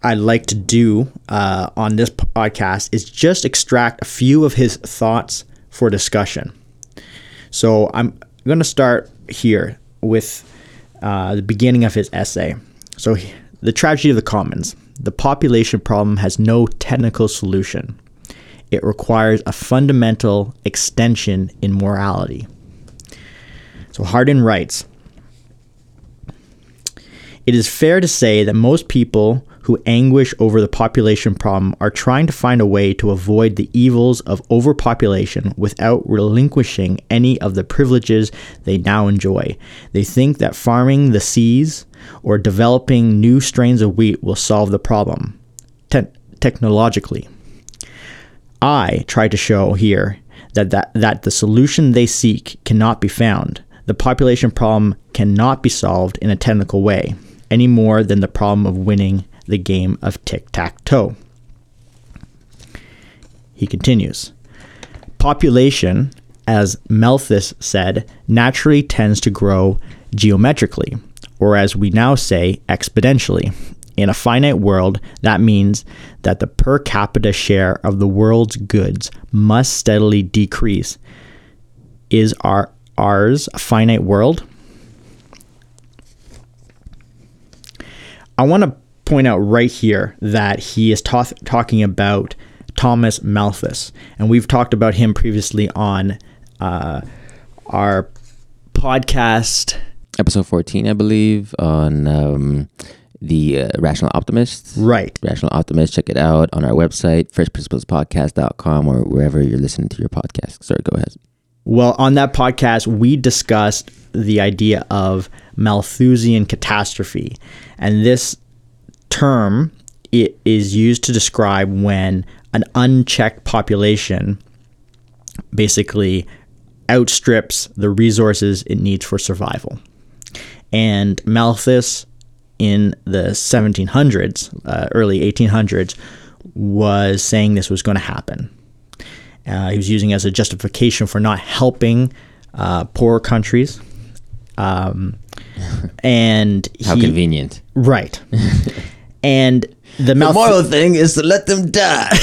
I'd like to do uh, on this podcast is just extract a few of his thoughts for discussion. So, I'm going to start here with uh, the beginning of his essay. So, the tragedy of the commons. The population problem has no technical solution. It requires a fundamental extension in morality. So Hardin writes It is fair to say that most people who anguish over the population problem are trying to find a way to avoid the evils of overpopulation without relinquishing any of the privileges they now enjoy. They think that farming the seas or developing new strains of wheat will solve the problem te- technologically. I try to show here that, that, that the solution they seek cannot be found. The population problem cannot be solved in a technical way, any more than the problem of winning the game of tic tac toe. He continues Population, as Malthus said, naturally tends to grow geometrically, or as we now say, exponentially. In a finite world, that means that the per capita share of the world's goods must steadily decrease. Is our ours a finite world? I want to point out right here that he is ta- talking about Thomas Malthus, and we've talked about him previously on uh, our podcast, episode fourteen, I believe, on um, the uh, Rational Optimist. Right, Rational Optimist. Check it out on our website, firstprinciplespodcast.com, or wherever you're listening to your podcast. Sorry, go ahead. Well, on that podcast, we discussed the idea of Malthusian catastrophe, and this term it is used to describe when an unchecked population basically outstrips the resources it needs for survival. And Malthus in the 1700s, uh, early 1800s, was saying this was going to happen. Uh, he was using as a justification for not helping uh, poorer countries. Um, and how he, convenient, right? and the, the moral thing is to let them die.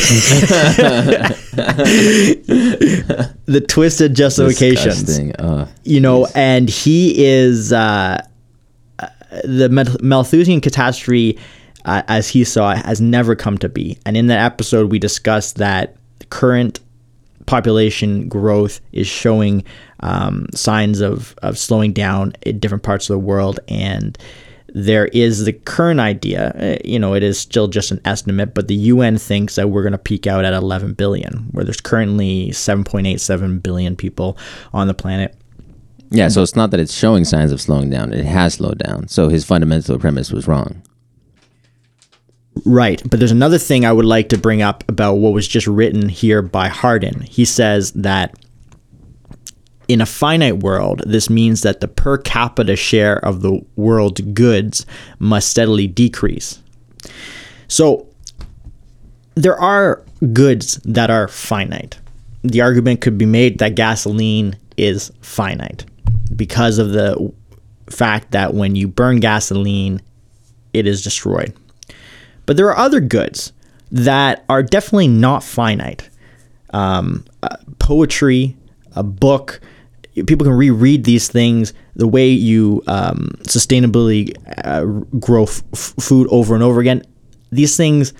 the twisted justifications, uh, you know, geez. and he is uh, the Malthusian catastrophe, uh, as he saw, it, has never come to be. And in that episode, we discussed that current population growth is showing um, signs of, of slowing down in different parts of the world and there is the current idea, uh, you know, it is still just an estimate, but the UN thinks that we're going to peak out at 11 billion, where there's currently 7.87 billion people on the planet. Yeah, so it's not that it's showing signs of slowing down, it has slowed down. So his fundamental premise was wrong. Right. But there's another thing I would like to bring up about what was just written here by Hardin. He says that in a finite world, this means that the per capita share of the world's goods must steadily decrease. So there are goods that are finite. The argument could be made that gasoline is finite because of the fact that when you burn gasoline, it is destroyed. But there are other goods that are definitely not finite. Um, uh, poetry, a book, people can reread these things the way you um, sustainably uh, grow f- food over and over again. These things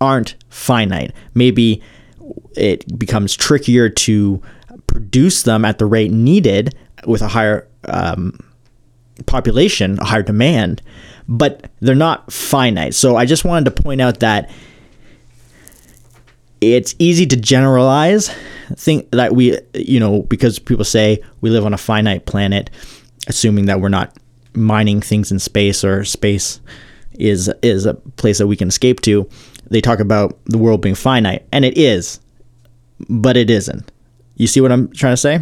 aren't finite. Maybe it becomes trickier to produce them at the rate needed with a higher um, population, a higher demand, but they're not finite. So I just wanted to point out that it's easy to generalize think that we you know because people say we live on a finite planet assuming that we're not mining things in space or space is is a place that we can escape to they talk about the world being finite and it is but it isn't you see what i'm trying to say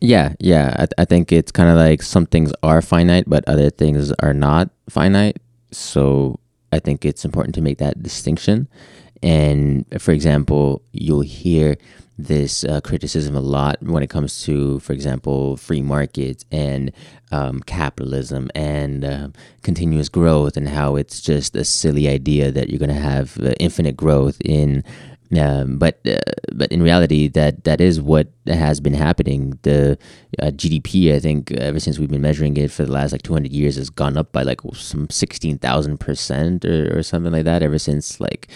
Yeah, yeah. I, I think it's kind of like some things are finite, but other things are not finite. So I think it's important to make that distinction. And for example, you'll hear this uh, criticism a lot when it comes to, for example, free markets and um, capitalism and uh, continuous growth, and how it's just a silly idea that you're going to have uh, infinite growth in um, but uh, but in reality, that that is what has been happening. The uh, GDP, I think, ever since we've been measuring it for the last like 200 years, has gone up by like some 16,000 percent or something like that. Ever since like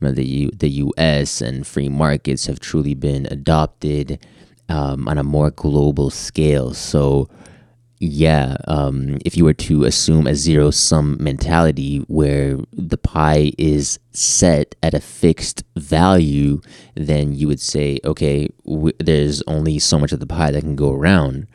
the U, the U.S. and free markets have truly been adopted um, on a more global scale. So yeah, um, if you were to assume a zero sum mentality where the pie is set at a fixed value, then you would say, okay, w- there's only so much of the pie that can go around.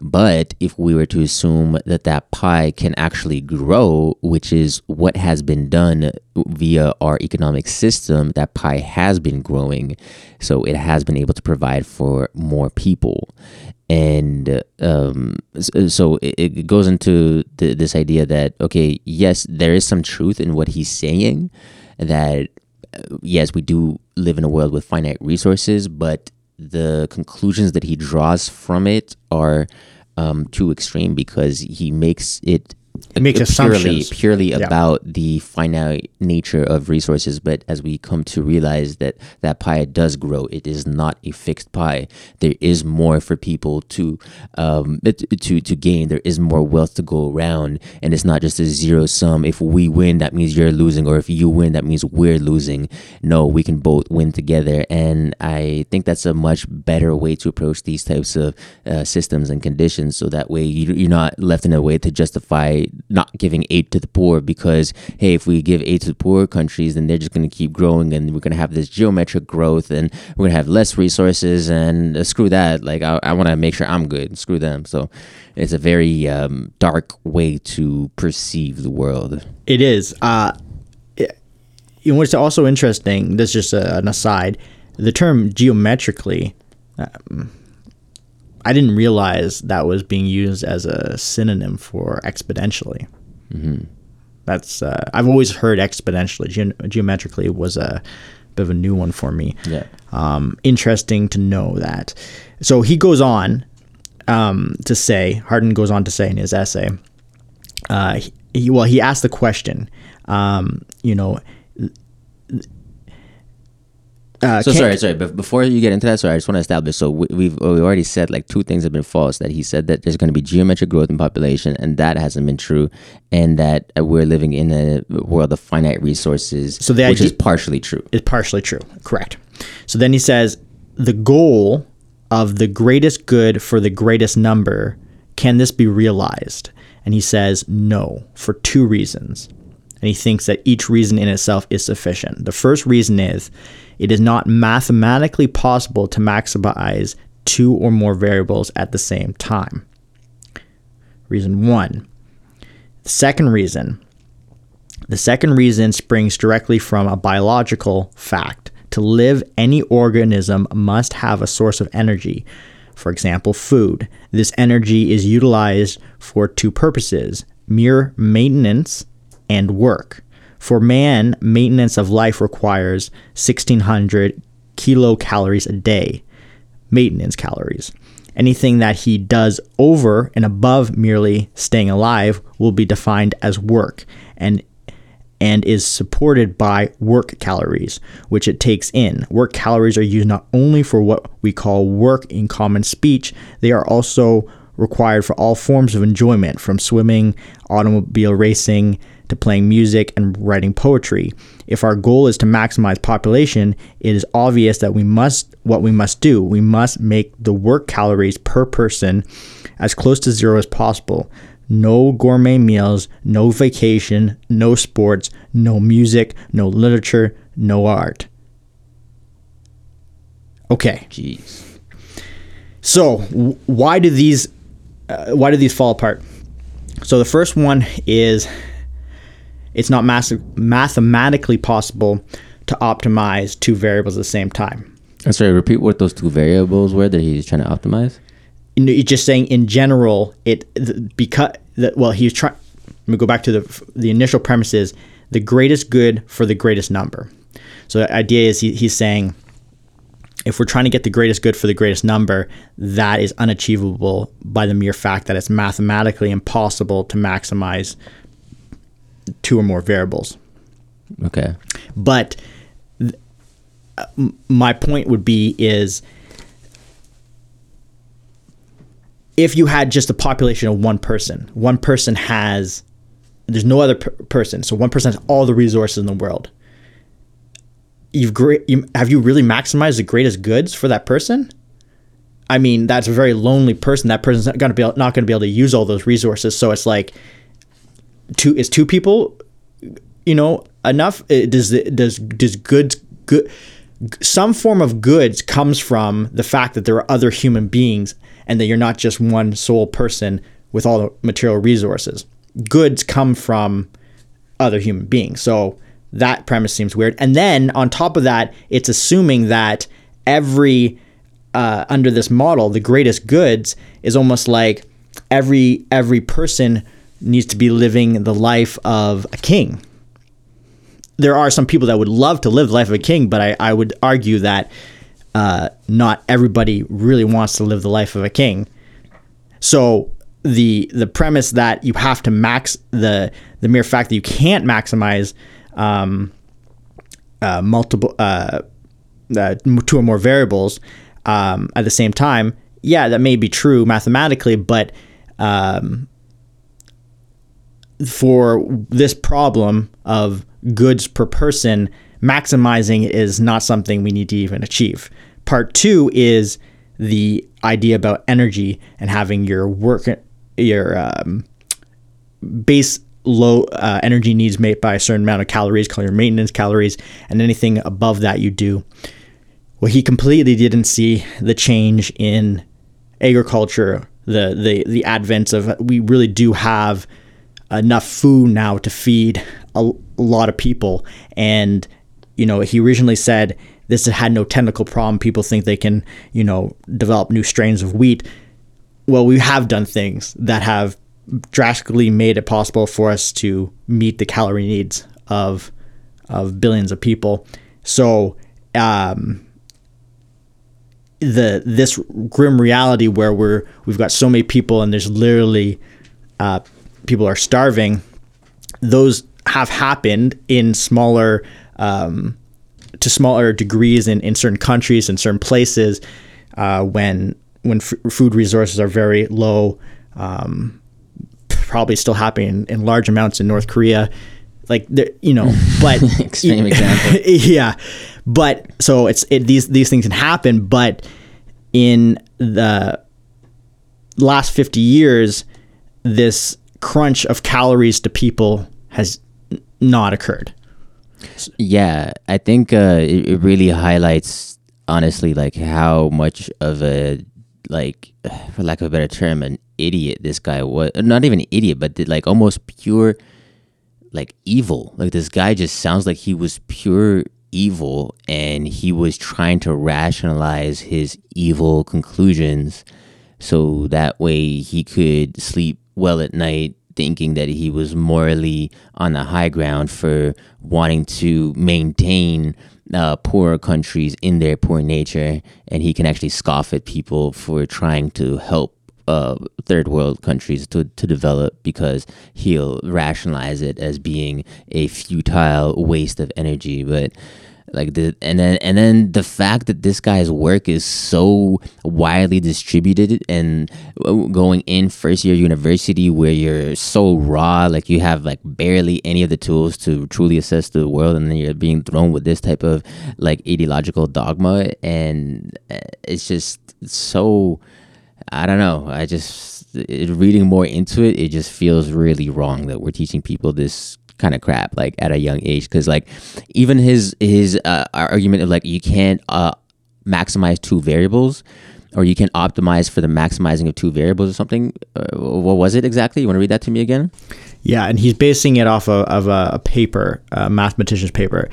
But if we were to assume that that pie can actually grow, which is what has been done via our economic system, that pie has been growing. So it has been able to provide for more people and um, so it, goes into this idea that okay yes there is some truth in what he's saying that uh, yes we do live in a world with finite resources but the conclusions that he draws from it are um, too extreme because he makes it it makes purely purely Yeah. about the finite nature of resources but as we come to realize that that pie does grow it is not a fixed pie. There is more for people to um to to gain. There is more wealth to go around and it's not just a zero sum. If we win that means you're losing or if you win that means we're losing. No we can both win together and i think that's a much better way to approach these types of uh, systems and conditions so that way you're not left in a way to justify not giving aid to the poor because hey if we give aid to the poor countries then they're just going to keep growing and we're going to have this geometric growth and we're going to have less resources and uh, screw that. Like i, I want to make sure i'm good. Screw them. So it's a very um, dark way to perceive the world. It is. Uh, it- what's also interesting, this is just a, an aside, the term geometrically, um, I didn't realize that was being used as a synonym for exponentially. That's uh, I've always heard exponentially. Ge- geometrically was a bit of a new one for me. Yeah. Um, interesting to know that. So he goes on um, to say, Hardin goes on to say in his essay, uh, he, well, he asked the question, um, you know, uh, so sorry, sorry. But before you get into that, sorry, I just want to establish. So we, we've we already said like two things have been false. That he said that there's going to be geometric growth in population, and that hasn't been true, and that uh, we're living in a world of finite resources, So the which idea- is partially true. is partially true. Correct. So then he says the goal of the greatest good for the greatest number can this be realized? And he says no for two reasons. And he thinks that each reason in itself is sufficient. The first reason is it is not mathematically possible to maximize two or more variables at the same time. Reason one. The second reason the second reason springs directly from a biological fact. To live, any organism must have a source of energy. For example, food. This energy is utilized for two purposes mere maintenance and work. For man, maintenance of life requires 1600 kilocalories a day maintenance calories. Anything that he does over and above merely staying alive will be defined as work and and is supported by work calories, which it takes in. Work calories are used not only for what we call work in common speech, they are also required for all forms of enjoyment, from swimming, automobile racing, to playing music and writing poetry. If our goal is to maximize population, it is obvious that we must what we must do. We must make the work calories per person as close to zero as possible. No gourmet meals, no vacation, no sports, no music, no literature, no art. Okay. Jeez. So why do these uh, why do these fall apart? So the first one is it's not mass- mathematically possible to optimize two variables at the same time. I'm sorry. Repeat what those two variables were that he's trying to optimize. You know, you're just saying in general it the, because the, well he's trying. Let me go back to the the initial premise is the greatest good for the greatest number. So the idea is he, he's saying if we're trying to get the greatest good for the greatest number, that is unachievable by the mere fact that it's mathematically impossible to maximize two or more variables. Okay. But th- uh, my point would be is if you had just a population of one person, one person has there's no other per- person, so one person has all the resources in the world. You've great. You, have you really maximized the greatest goods for that person? I mean, that's a very lonely person. That person's not to be able, not going to be able to use all those resources. So it's like two is two people, you know, enough. Uh, Does does does goods good some form of goods comes from the fact that there are other human beings and that you're not just one sole person with all the material resources. Goods come from other human beings. So that premise seems weird. And then on top of that, it's assuming that every uh, under this model, the greatest goods is almost like every every person needs to be living the life of a king. There are some people that would love to live the life of a king, but I, I would argue that uh, not everybody really wants to live the life of a king. So the the premise that you have to max the the mere fact that you can't maximize um, uh, multiple uh, uh, two or more variables um, at the same time, yeah, that may be true mathematically, but um, for this problem of goods per person, maximizing is not something we need to even achieve. Part two is the idea about energy and having your work, your um, base low uh, energy needs made by a certain amount of calories, called your maintenance calories, and anything above that you do. Well, he completely didn't see the change in agriculture, the the the advent of we really do have enough food now to feed a, a lot of people, and you know he originally said this had no technical problem. People think they can you know develop new strains of wheat. Well, we have done things that have drastically made it possible for us to meet the calorie needs of of billions of people. So um, the this grim reality where we're we've got so many people and there's literally uh, people are starving. Those have happened in smaller um, to smaller degrees in, in certain countries and certain places uh, when when f- food resources are very low. Um, probably still happening in, in large amounts in North Korea. Like you know, but Extreme example. yeah, but so it's it, these these things can happen, but in the last fifty years, this crunch of calories to people has not occurred. Yeah, I think uh, it, really highlights, honestly, like how much of a like, for lack of a better term, an idiot this guy was. Not even an idiot, but like almost pure, like evil. Like this guy just sounds like he was pure evil, and he was trying to rationalize his evil conclusions, so that way he could sleep well at night thinking that he was morally on the high ground for wanting to maintain uh, poorer countries in their poor nature, and he can actually scoff at people for trying to help uh, third world countries to, to develop because he'll rationalize it as being a futile waste of energy. But like the and then and then the fact that this guy's work is so widely distributed and uh, going in first year university where you're so raw like you have like barely any of the tools to truly assess the world and then you're being thrown with this type of like ideological dogma and uh, it's just so I don't know. I just reading more into it, it just feels really wrong that we're teaching people this kind of crap like at a young age because like even his his uh, argument of like you can't uh maximize two variables or you can optimize for the maximizing of two variables or something. Uh, what was it exactly? You want to read that to me again? Yeah, and he's basing it off of, of a, a paper, a mathematician's paper.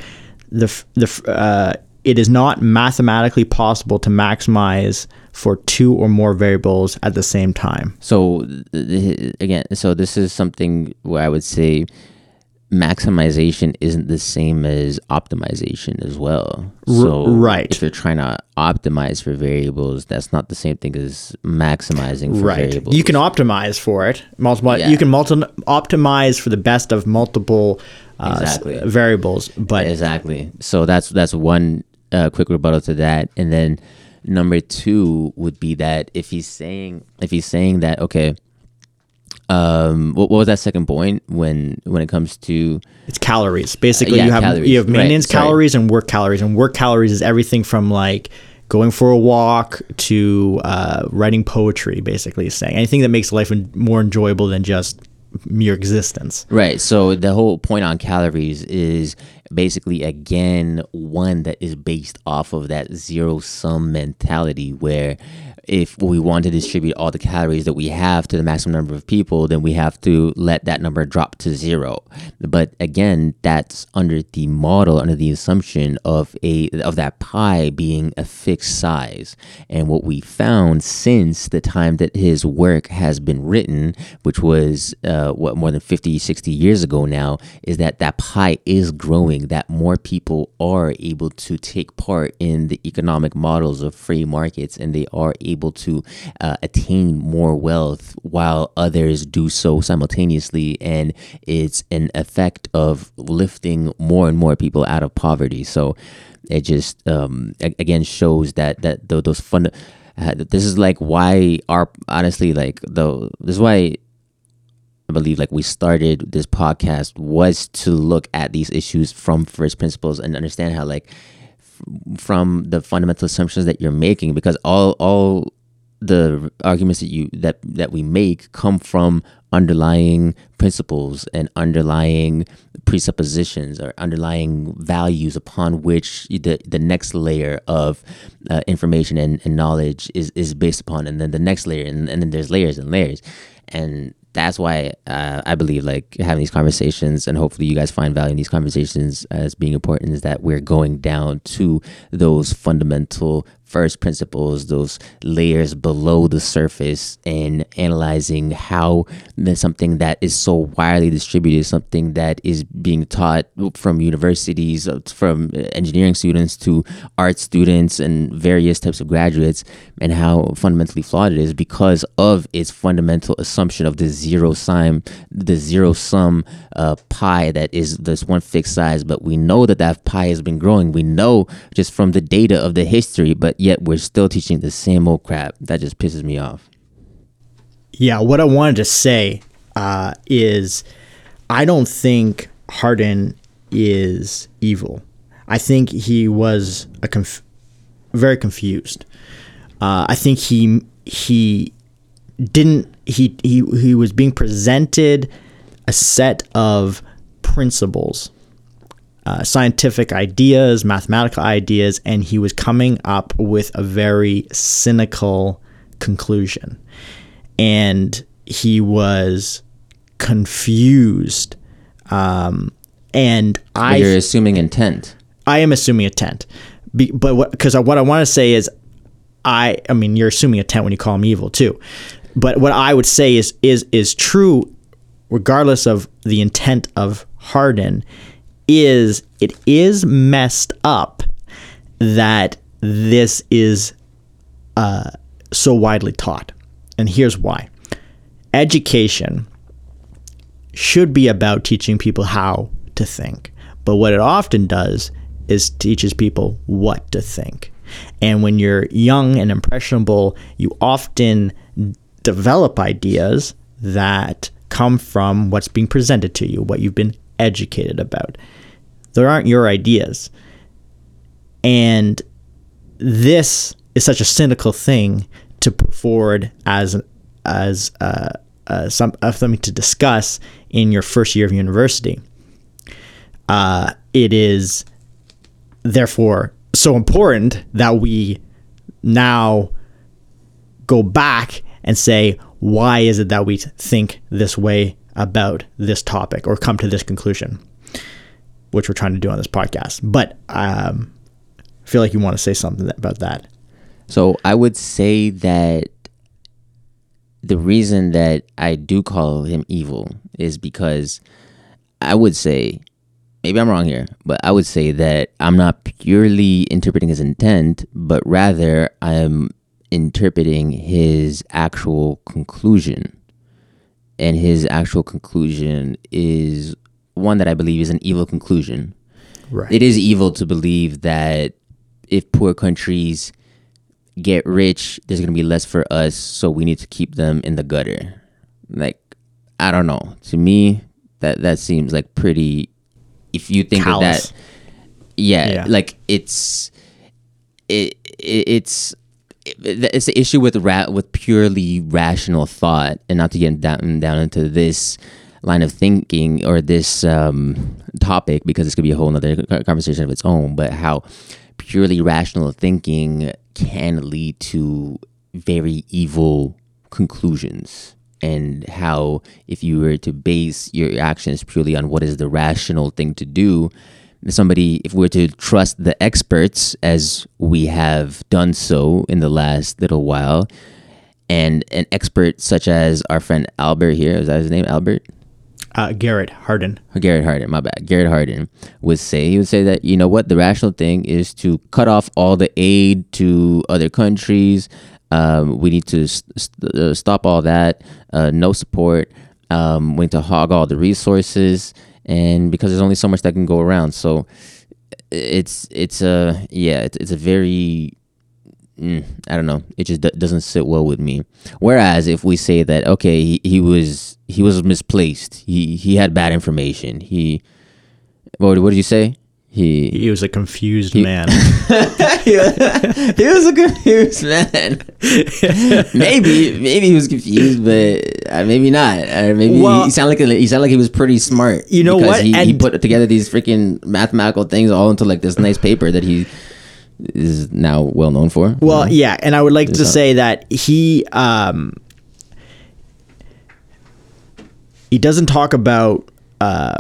The the uh, it is not mathematically possible to maximize for two or more variables at the same time. So again, so this is something where I would say maximization isn't the same as optimization as well. So right. if you're trying to optimize for variables, that's not the same thing as maximizing for right. variables. You can optimize for it. Multiply. Yeah. You can multi- optimize for the best of multiple uh, exactly. variables. But exactly. So that's that's one uh, quick rebuttal to that, and then number two would be that if he's saying if he's saying that okay um, what, what, was that second point when when it comes to it's calories. Basically uh, yeah, you have calories. you have maintenance right, calories and work calories and work calories is everything from like going for a walk to uh, writing poetry basically saying anything that makes life more enjoyable than just mere existence. Right so the whole point on calories is basically again one that is based off of that zero sum mentality where if we want to distribute all the calories that we have to the maximum number of people, then we have to let that number drop to zero. But again, that's under the model, under the assumption of a of that pie being a fixed size. And what we found since the time that his work has been written, which was uh, what more than 50, 60 years ago now, is that that pie is growing. That more people are able to take part in the economic models of free markets, and they are able able to uh, attain more wealth while others do so simultaneously. And it's an effect of lifting more and more people out of poverty. So it just, um, again, shows that, that those fund. Uh, this is like why our honestly like though this is why I believe like we started this podcast was to look at these issues from first principles and understand how like from the fundamental assumptions that you're making because all all the arguments that you that that we make come from underlying principles and underlying presuppositions or underlying values upon which the the next layer of uh, information and, and knowledge is is based upon and then the next layer and, and then there's layers and layers. And that's why uh, I believe like having these conversations and hopefully you guys find value in these conversations as being important is that we're going down to those fundamental first principles, those layers below the surface, and analyzing how something that is so widely distributed, something that is being taught from universities, uh, from engineering students to art students and various types of graduates, and how fundamentally flawed it is because of its fundamental assumption of the zero sum, the zero sum uh, pie that is this one fixed size. But we know that that pie has been growing. We know just from the data of the history, but yet we're still teaching the same old crap. That just pisses me off. Yeah, what I wanted to say uh, is I don't think Hardin is evil. I think he was a conf- very confused. Uh, I think he he didn't he, he he was being presented a set of principles uh, scientific ideas, mathematical ideas, and he was coming up with a very cynical conclusion. And he was confused. Um, and I. you're assuming intent. I am assuming intent. Be, but what because what, what I want to say is, I, I mean, you're assuming intent when you call him evil too. But what I would say is is is true, regardless of the intent of Hardin, is it is messed up that this is uh, so widely taught. And here's why education should be about teaching people how to think. But what it often does is teaches people what to think. And when you're young and impressionable, you often develop ideas that come from what's being presented to you, what you've been educated about. There aren't your ideas. And this is such a cynical thing to put forward as as uh, uh, some, uh, something to discuss in your first year of university. Uh, it is therefore so important that we now go back and say, why is it that we think this way about this topic or come to this conclusion, which we're trying to do on this podcast. But um, I feel like you want to say something about that. So I would say that the reason that I do call him evil is because I would say, maybe I'm wrong here, but I would say that I'm not purely interpreting his intent, but rather I'm interpreting his actual conclusion. And his actual conclusion is one that I believe is an evil conclusion. Right. It is evil to believe that if poor countries get rich, there's going to be less for us, so we need to keep them in the gutter. Like, I don't know. To me, that that seems like pretty. If you think of that, yeah, Yeah. like it's it, it it's it's the issue with ra- with purely rational thought, and not to get down down into this line of thinking or this um, topic because this could be a whole other conversation of its own. But how purely rational thinking can lead to very evil conclusions and how if you were to base your actions purely on what is the rational thing to do somebody if we were to trust the experts as we have done so in the last little while and an expert such as our friend albert here is that his name albert Uh, Garrett Hardin. Garrett Hardin, my bad. Garrett Hardin would say he would say that you know what the rational thing is to cut off all the aid to other countries. Um, we need to st- uh, stop all that. Uh, no support. Um, we need to hog all the resources, and because there's only so much that can go around, so it's it's a yeah it's, it's a very mm, I don't know. It just d- doesn't sit well with me. Whereas if we say that okay, he, he was he was misplaced. He he had bad information. He what what did you say? He He was a confused man. he was a confused man. maybe maybe he was confused, but uh, maybe not. Or maybe Well- he sounded like a, he sounded like he was pretty smart. You know because what? He, he put together these freaking mathematical things all into like this nice paper that he is now well known for. Well, yeah, and I would like to not- say that he um, he doesn't talk about uh,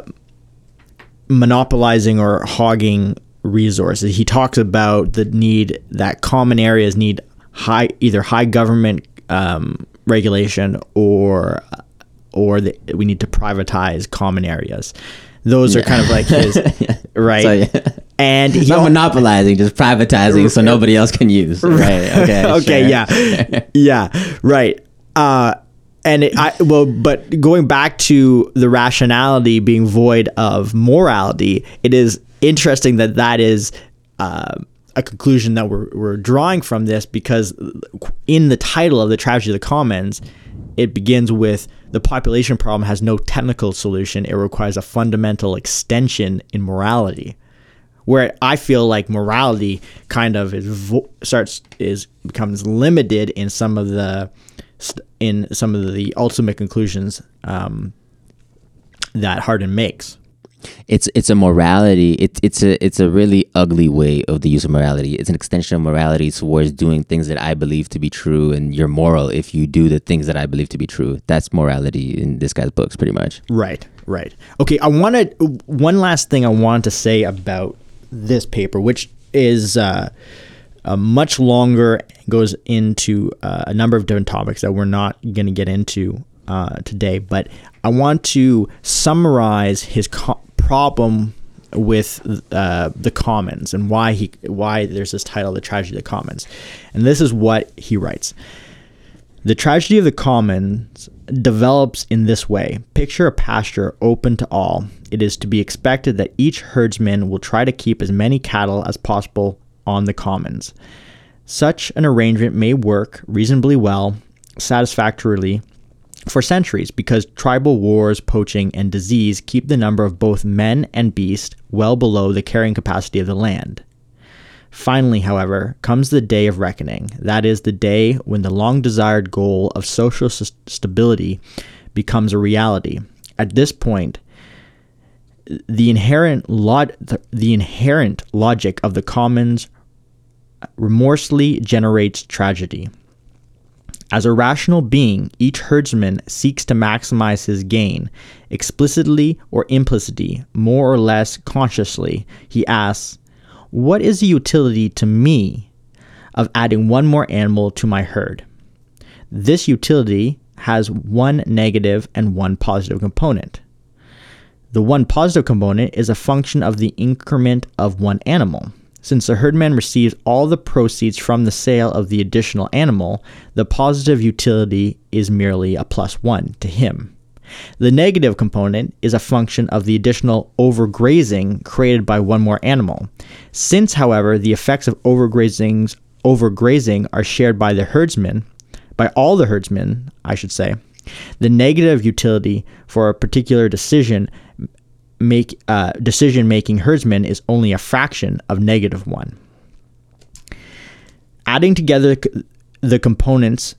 monopolizing or hogging resources. He talks about the need that common areas need high either high government um, regulation or or the, we need to privatize common areas. Those are kind of like his right. So, yeah. And not monopolizing, just privatizing, so nobody else can use. Right? Okay. okay, sure. yeah, yeah, right. Uh, and it, I well, but going back to the rationality being void of morality, it is interesting that that is uh, a conclusion that we're we're drawing from this because in the title of the tragedy of the commons, it begins with the population problem has no technical solution; it requires a fundamental extension in morality where I feel like morality kind of is vo- starts is becomes limited in some of the st- in some of the ultimate conclusions um, that Hardin makes. It's it's a morality. It's it's a it's a really ugly way of the use of morality. It's an extension of morality towards doing things that I believe to be true, and you're moral if you do the things that I believe to be true. That's morality in this guy's books, pretty much. Right, right. Okay, I wanted one last thing I wanted to say about this paper, which is uh, much longer, goes into uh, a number of different topics that we're not going to get into uh, today. But I want to summarize his co- problem with uh, the commons and why he why there's this title, "The Tragedy of the Commons," and this is what he writes. The tragedy of the commons develops in this way. Picture a pasture open to all. It is to be expected that each herdsman will try to keep as many cattle as possible on the commons. Such an arrangement may work reasonably well, satisfactorily, for centuries because tribal wars, poaching, and disease keep the number of both men and beast well below the carrying capacity of the land. Finally, however, comes the day of reckoning. That is the day when the long desired goal of social s- stability becomes a reality. At this point, the inherent log- the, inherent logic of the commons remorselessly generates tragedy. As a rational being, each herdsman seeks to maximize his gain. Explicitly or implicitly, more or less consciously, he asks, What is the utility to me of adding one more animal to my herd? This utility has one negative and one positive component. The one positive component is a function of the increment of one animal. Since the herdman receives all the proceeds from the sale of the additional animal, the positive utility is merely a plus one to him. The negative component is a function of the additional overgrazing created by one more animal. Since, however, the effects of overgrazing are shared by the herdsman, by all the herdsmen, I should say, the negative utility for a particular decision make uh, decision making herdsman is only a fraction of negative one. Adding together the components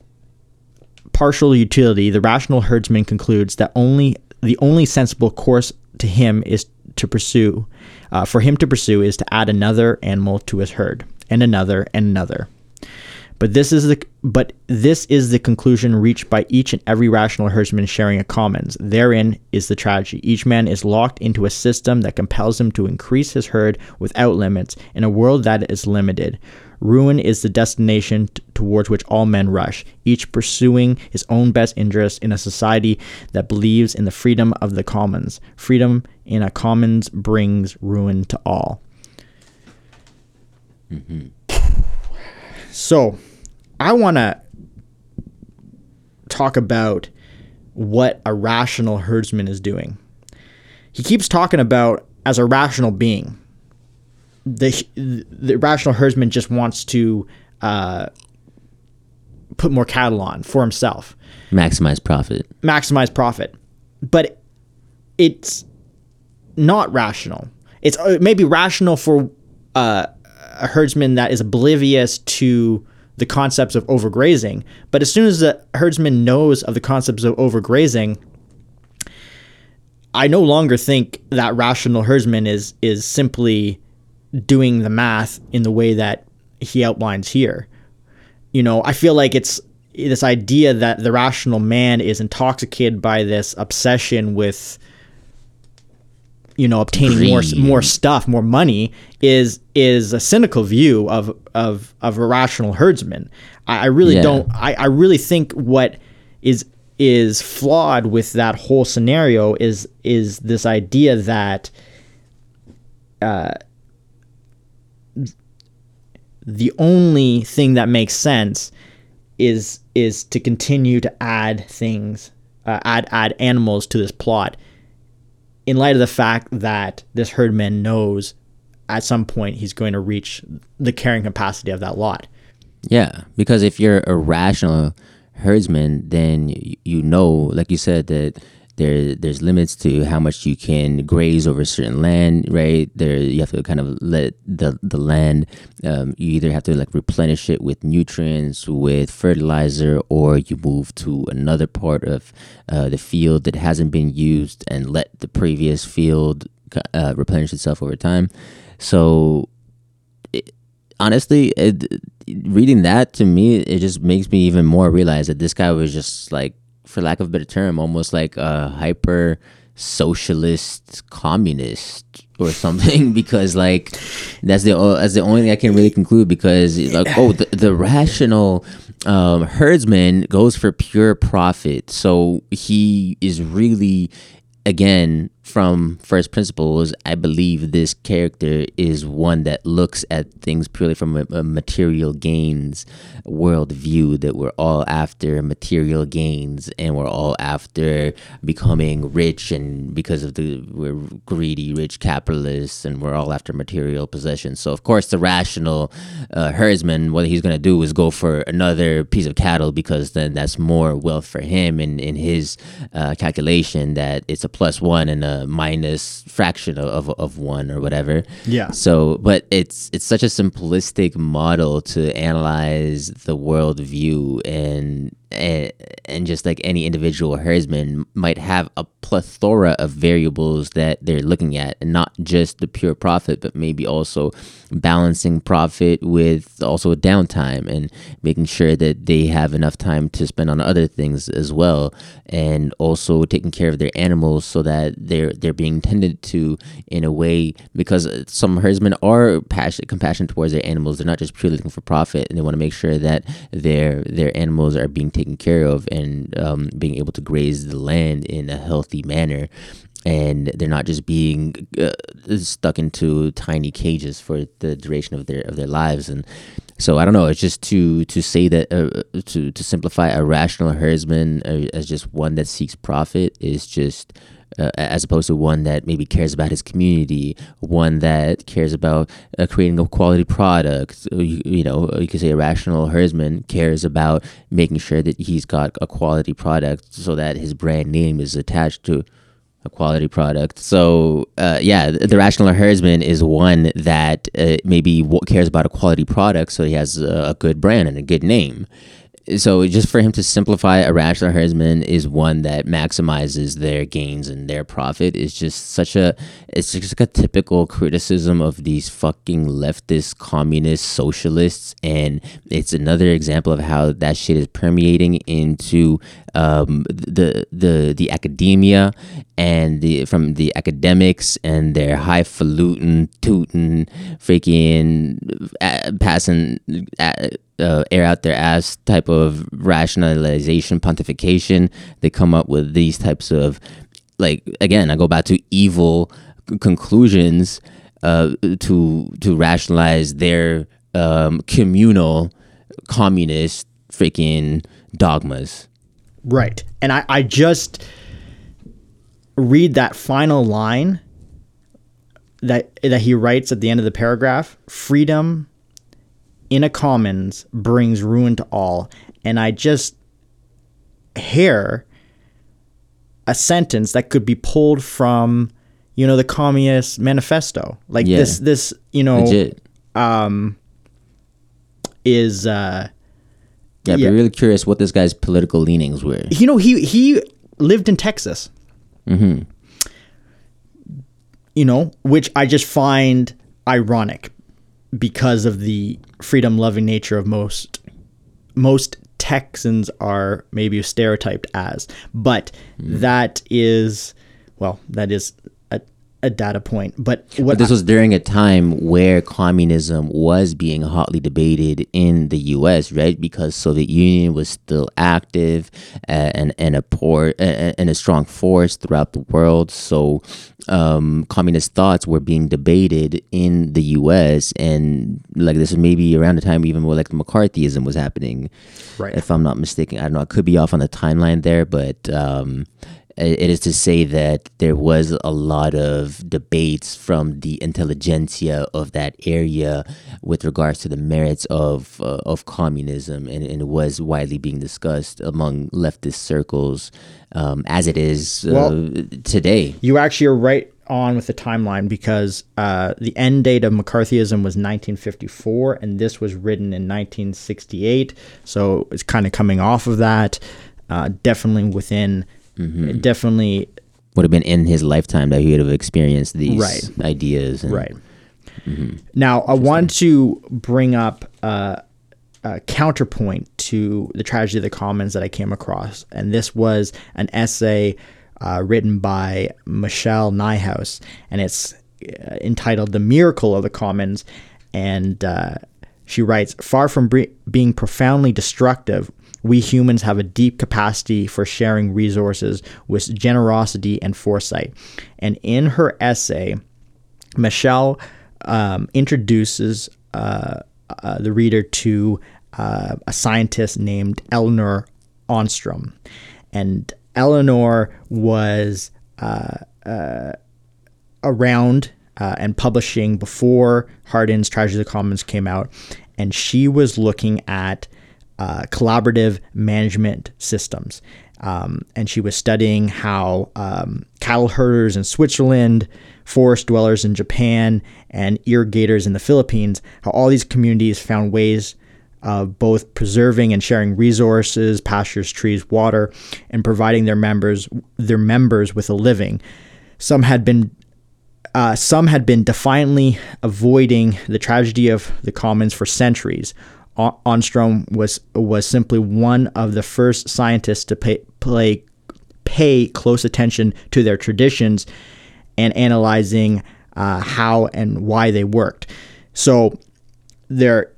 partial utility, the rational herdsman concludes that only the only sensible course to him is to pursue, uh, for him to pursue is to add another animal to his herd, and another, and another. But this is the but this is the conclusion reached by each and every rational herdsman sharing a commons. Therein is the tragedy. Each man is locked into a system that compels him to increase his herd without limits in a world that is limited. Ruin is the destination t- towards which all men rush, each pursuing his own best interest in a society that believes in the freedom of the commons. Freedom in a commons brings ruin to all. Mm-hmm. So, I want to talk about what a rational herdsman is doing. He keeps talking about as a rational being. The the rational herdsman just wants to uh, put more cattle on for himself, maximize profit, maximize profit. But it's not rational. It's uh, maybe rational for uh, a herdsman that is oblivious to the concepts of overgrazing. But as soon as the herdsman knows of the concepts of overgrazing, I no longer think that rational herdsman is is simply doing the math in the way that he outlines here. You know, I feel like it's this idea that the rational man is intoxicated by this obsession with you know obtaining Greed. more more stuff, more money is is a cynical view of of of a rational herdsman. I, I really yeah. don't. I, I really think what is is flawed with that whole scenario is is this idea that uh, the only thing that makes sense is is to continue to add things, uh, add add animals to this plot in light of the fact that this herdman knows at some point he's going to reach the carrying capacity of that lot. Yeah, because if you're a rational herdsman, then you know, like you said, that there there's limits to how much you can graze over certain land right? There you have to kind of let the the land um, you either have to like replenish it with nutrients with fertilizer or you move to another part of uh, the field that hasn't been used and let the previous field uh, replenish itself over time. So it, honestly it, reading that to me it just makes me even more realize that this guy was just like for lack of a better term, almost like a hyper socialist communist or something because like that's the that's the only thing I can really conclude because like oh the, the rational um, herdsman goes for pure profit. So he is really again from first principles, I believe this character is one that looks at things purely from a, a material gains worldview. That we're all after material gains, and we're all after becoming rich, and because of the we're greedy, rich capitalists, and we're all after material possessions. So of course, the rational uh, herdsman, what he's gonna do is go for another piece of cattle because then that's more wealth for him, and in his uh, calculation that it's a plus one and a minus fraction of, of, of one or whatever. Yeah. So, but it's it's such a simplistic model to analyze the world view, and and, and just like any individual herdsman might have a plethora of variables that they're looking at and not just the pure profit but maybe also balancing profit with also downtime and making sure that they have enough time to spend on other things as well and also taking care of their animals so that they're they're being tended to in a way because some herdsmen are passionate compassionate towards their animals. They're not just purely looking for profit and they want to make sure that their their animals are being taken care of and um, being able to graze the land in a healthy manner. And they're not just being uh, stuck into tiny cages for the duration of their of their lives. And so I don't know it's just to to say that uh, to to simplify a rational herdsman uh, as just one that seeks profit is just uh, as opposed to one that maybe cares about his community, one that cares about uh, creating a quality product. You, you, know, you could say a rational herdsman cares about making sure that he's got a quality product so that his brand name is attached to a quality product. So, uh, yeah, the, the, rational herdsman is one that uh, maybe cares about a quality product so he has a, a good brand and a good name so just for him to simplify a rational herdsman is one that maximizes their gains and their profit is just such a it's just like a typical criticism of these fucking leftist communist socialists. And it's another example of how that shit is permeating into um, the the the academia and the from the academics and their highfalutin tootin freaking uh, passing uh, uh, air out their ass type of rationalization pontification. They come up with these types of like again i go back to evil conclusions uh, to to rationalize their um, communal communist freaking dogmas. Right. And i i just read that final line that that he writes at the end of the paragraph freedom in a commons brings ruin to all. And I just hear a sentence that could be pulled from, you know, the Communist Manifesto. Like yeah. this, this, you know, Legit. um, is, uh, yeah, yeah, be really curious what this guy's political leanings were. You know, he he lived in Texas. Mm-hmm. You know, which I just find ironic because of the freedom loving nature of most most Texans are maybe stereotyped as. But mm. that is well, that is a data point. But what but this I, was during a time where communism was being hotly debated in the U.S., right? Because Soviet Union was still active uh, and and a poor and a strong force throughout the world. So um, communist thoughts were being debated in the U.S. and like this is maybe around the time even where like McCarthyism was happening, right? If I'm not mistaken, I don't know. I could be off on the timeline there, but. Um, it is to say that there was a lot of debates from the intelligentsia of that area with regards to the merits of uh, of communism, and, and, it was widely being discussed among leftist circles, um, as it is uh, well, today. You actually are right on with the timeline because uh, the end date of McCarthyism was 1954, and this was written in 1968. So it's kind of coming off of that. Uh, definitely within Mm-hmm. It definitely would have been in his lifetime that he would have experienced these right. ideas. And, right. Mm-hmm. Now, I want to bring up uh, a counterpoint to the tragedy of the commons that I came across, and this was an essay uh, written by Michelle Nijhuis, and it's uh, entitled "The Miracle of the Commons," and uh, she writes, "Far from bre- being profoundly destructive." We humans have a deep capacity for sharing resources with generosity and foresight. And in her essay, Michelle um, introduces uh, uh, the reader to uh, a scientist named Elinor Ostrom. And Eleanor was uh, uh, around uh, and publishing before Hardin's Tragedy of the Commons came out. And she was looking at uh, collaborative management systems. Um, and she was studying how um, cattle herders in Switzerland, forest dwellers in Japan, and irrigators in the Philippines, how all these communities found ways of both preserving and sharing resources, pastures, trees, water, and providing their members their members with a living. Some had been uh, some had been defiantly avoiding the tragedy of the commons for centuries. Ostrom was was simply one of the first scientists to pay, play, pay close attention to their traditions and analyzing uh, how and why they worked. So there,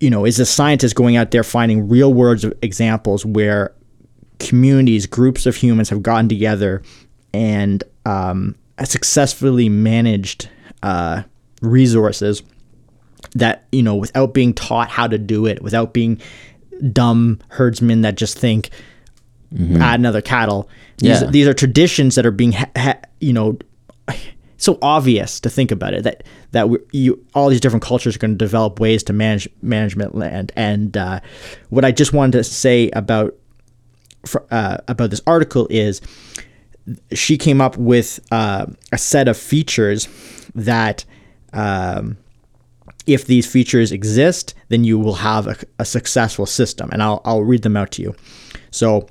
you know, is a scientist going out there finding real world examples where communities, groups of humans have gotten together and um, successfully managed uh, resources that you know without being taught how to do it, without being dumb herdsmen that just think mm-hmm. add another cattle. These, yeah. these are traditions that are being ha- ha- you know so obvious to think about it that that we, you all these different cultures are going to develop ways to manage management land and uh, what I just wanted to say about uh, about this article is she came up with uh, a set of features that um, if these features exist then you will have a, a, successful system and I'll, I'll read them out to you so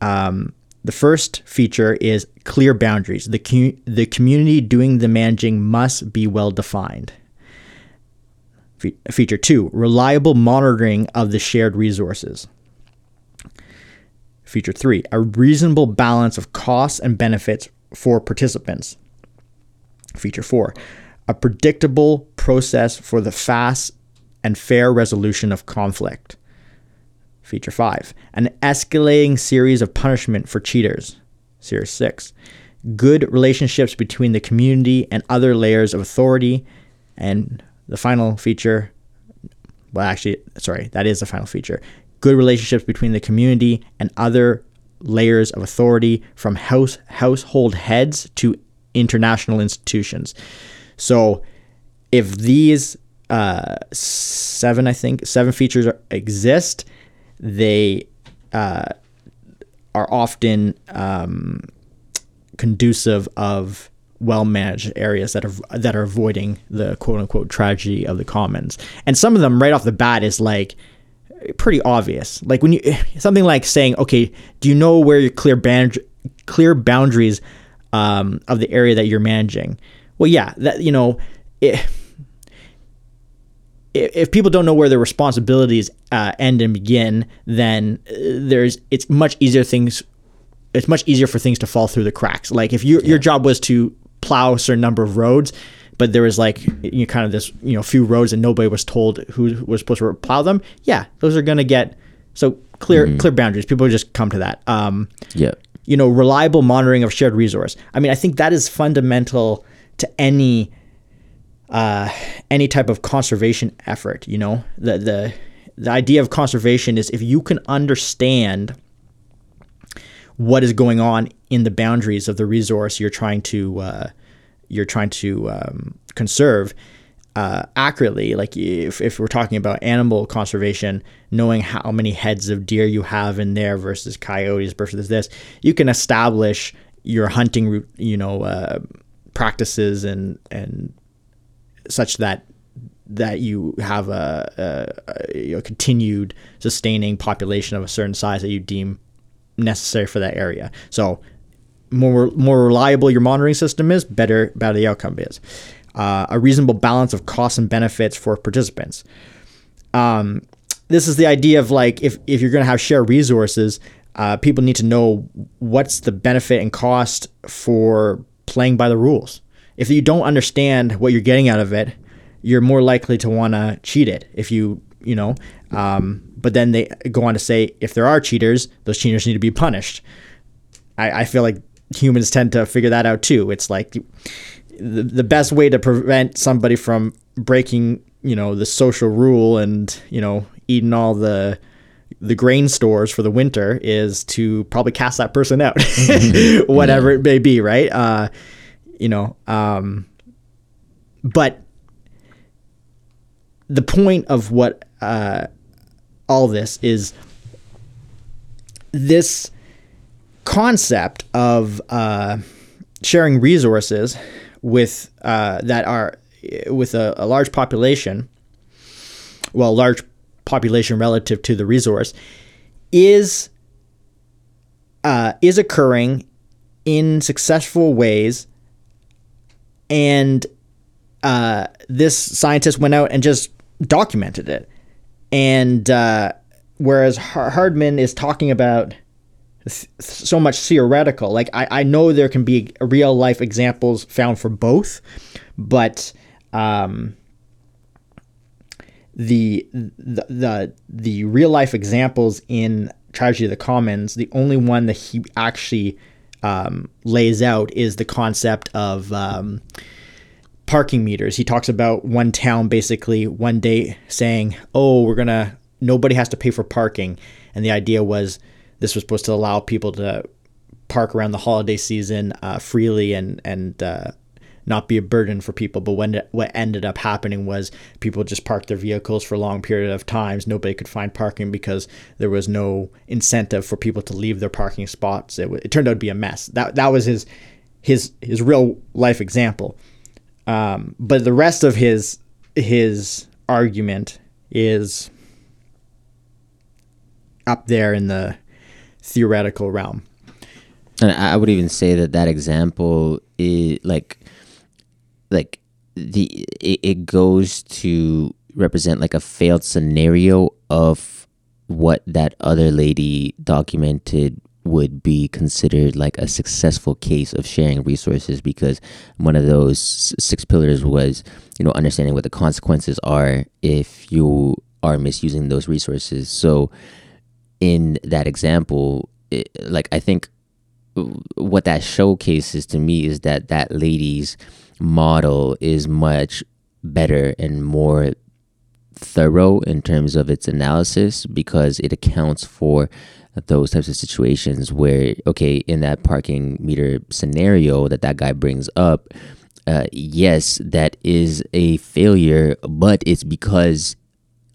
um, the first feature is clear boundaries. The, com- the community doing the managing must be well defined. Fe- feature two reliable monitoring of the shared resources. Feature three a reasonable balance of costs and benefits for participants. Feature four a predictable process for the fast and fair resolution of conflict. Feature 5. An escalating series of punishment for cheaters. Series 6. Good relationships between the community and other layers of authority. And the final feature, well, actually, sorry, that is the final feature. Good relationships between the community and other layers of authority from house household heads to international institutions. So, if these uh, seven, I think, seven features exist, they uh, are often um, conducive of well managed areas that are that are avoiding the quote unquote tragedy of the commons. And some of them right off the bat is like pretty obvious. Like when you something like saying, okay, do you know where your clear band clear boundaries um, of the area that you're managing? Well, yeah, that you know. It, if people don't know where their responsibilities uh, end and begin, then uh, there's it's much easier things. It's much easier for things to fall through the cracks. Like if your yeah. your job was to plow a certain number of roads, but there was like you know, kind of this you know few roads and nobody was told who was supposed to plow them. Yeah, those are gonna get so clear mm-hmm. clear boundaries. People just come to that. Um, yeah, you know, reliable monitoring of shared resource. I mean, I think that is fundamental to any uh, any type of conservation effort. You know, the the the idea of conservation is if you can understand what is going on in the boundaries of the resource you're trying to uh, you're trying to um, conserve uh, accurately. Like if, if we're talking about animal conservation, knowing how many heads of deer you have in there versus coyotes versus this, you can establish your hunting, route, you know, uh, practices and and such that that you have a, a, a, continued sustaining population of a certain size that you deem necessary for that area. So, more more reliable your monitoring system is, better better the outcome is. Uh, a reasonable balance of costs and benefits for participants. Um, this is the idea of like if if you're going to have shared resources, uh, people need to know what's the benefit and cost for playing by the rules if you don't understand what you're getting out of it, you're more likely to want to cheat it. If you, you know, um, but then they go on to say if there are cheaters, those cheaters need to be punished. I, I feel like humans tend to figure that out too. It's like the, the best way to prevent somebody from breaking, you know, the social rule and, you know, eating all the the grain stores for the winter is to probably cast that person out, whatever yeah. it may be, right? Uh, you know. Um, but the point of what uh, all this is this concept of uh, sharing resources with uh, that are with a, a, large population, well, large population relative to the resource is uh, is occurring in successful ways. And uh, this scientist went out and just documented it. And uh, whereas hardman is talking about so much theoretical like I, I know there can be real life examples found for both but um, the, the the real life examples in tragedy of the commons the only one that he actually um, lays out is the concept of um, parking meters. He talks about one town basically one day saying oh we're gonna nobody has to pay for parking. And the idea was this was supposed to allow people to park around the holiday season uh, freely and and uh, not be a burden for people. But when what ended up happening was people just parked their vehicles for a long period of times. Nobody could find parking because there was no incentive for people to leave their parking spots. It, it turned out to be a mess. That that was his his his real life example. Um, but the rest of his his argument is up there in the theoretical realm. And I would even say that that example is like like the it, it goes to represent like a failed scenario of what that other lady documented would be considered like a successful case of sharing resources because one of those six pillars was you know understanding what the consequences are if you are misusing those resources. So in that example it, like i think what that showcases to me is that that lady's model is much better and more thorough in terms of its analysis because it accounts for those types of situations where okay in that parking meter scenario that that guy brings up uh, yes that is a failure but it's because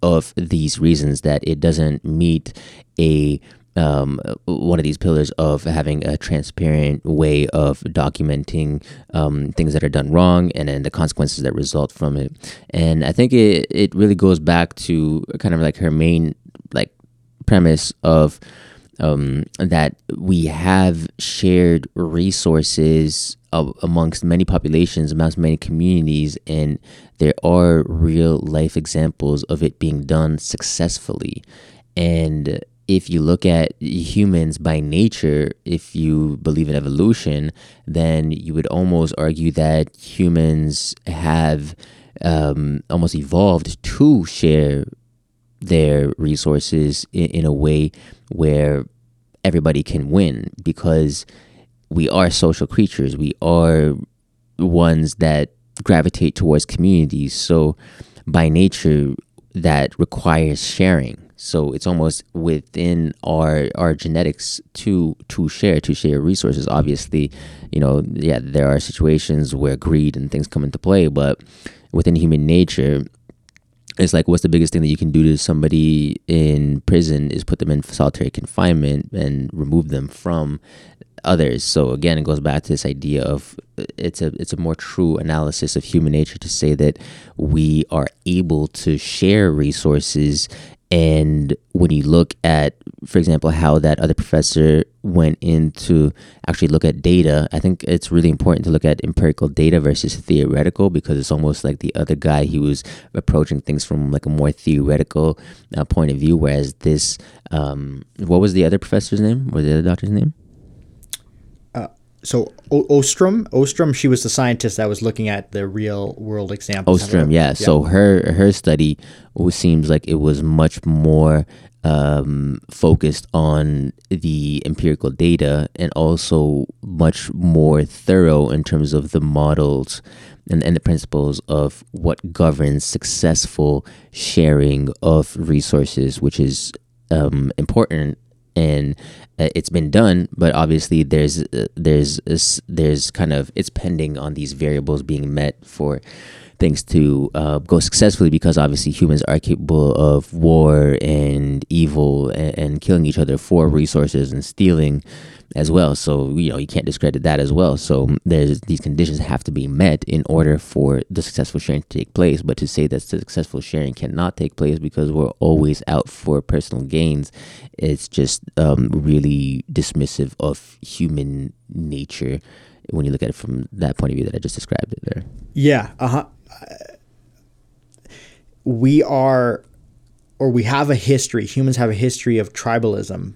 of these reasons that it doesn't meet a um, one of these pillars of having a transparent way of documenting um, things that are done wrong and then the consequences that result from it. And I think it, it really goes back to kind of like her main like premise of um, that we have shared resources amongst many populations, amongst many communities, and there are real life examples of it being done successfully. And if you look at humans by nature, if you believe in evolution, then you would almost argue that humans have um, almost evolved to share their resources in, in a way where everybody can win because we are social creatures. We are ones that gravitate towards communities. So, by nature, that requires sharing so it's almost within our our genetics to to share to share resources. Obviously, you know, yeah, there are situations where greed and things come into play, but within human nature, it's like what's the biggest thing that you can do to somebody in prison is put them in solitary confinement and remove them from others. So again, it goes back to this idea of it's a it's a more true analysis of human nature to say that we are able to share resources and when you look at, for example, how that other professor went into actually look at data, I think it's really important to look at empirical data versus theoretical because it's almost like the other guy he was approaching things from like a more theoretical uh, point of view, whereas this, um, what was the other professor's name or the other doctor's name? So o- Ostrom, Ostrom, she was the scientist that was looking at the real world examples. Ostrom, yeah. yeah. So her her study seems like it was much more um, focused on the empirical data and also much more thorough in terms of the models and, and the principles of what governs successful sharing of resources, which is um, important and uh, it's been done but obviously there's uh, there's there's kind of it's pending on these variables being met for things to uh, go successfully because obviously humans are capable of war and evil and, and killing each other for resources and stealing as well. So you know you can't discredit that as well. So there's these conditions have to be met in order for the successful sharing to take place. But to say that successful sharing cannot take place because we're always out for personal gains, it's just um, really dismissive of human nature when you look at it from that point of view that I just described it there. Yeah. Uh-huh. We are, or we have a history. Humans have a history of tribalism,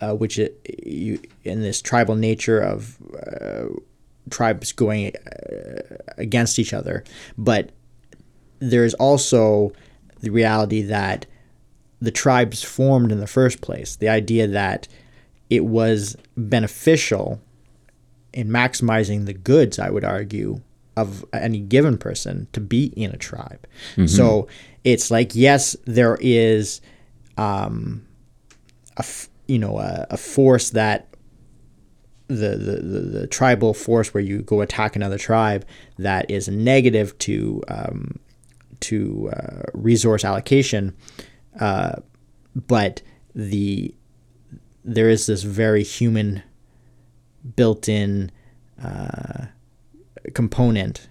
uh, which it, you, in this tribal nature of uh, tribes going uh, against each other. But there's also the reality that the tribes formed in the first place. The idea that it was beneficial in maximizing the goods, I would argue, of any given person to be in a tribe. Mm-hmm. So it's like, yes, there is um, a, you know a, a force that the, the, the, the, tribal force where you go attack another tribe that is negative to um, to uh, resource allocation, uh, but the there is this very human built-in uh, component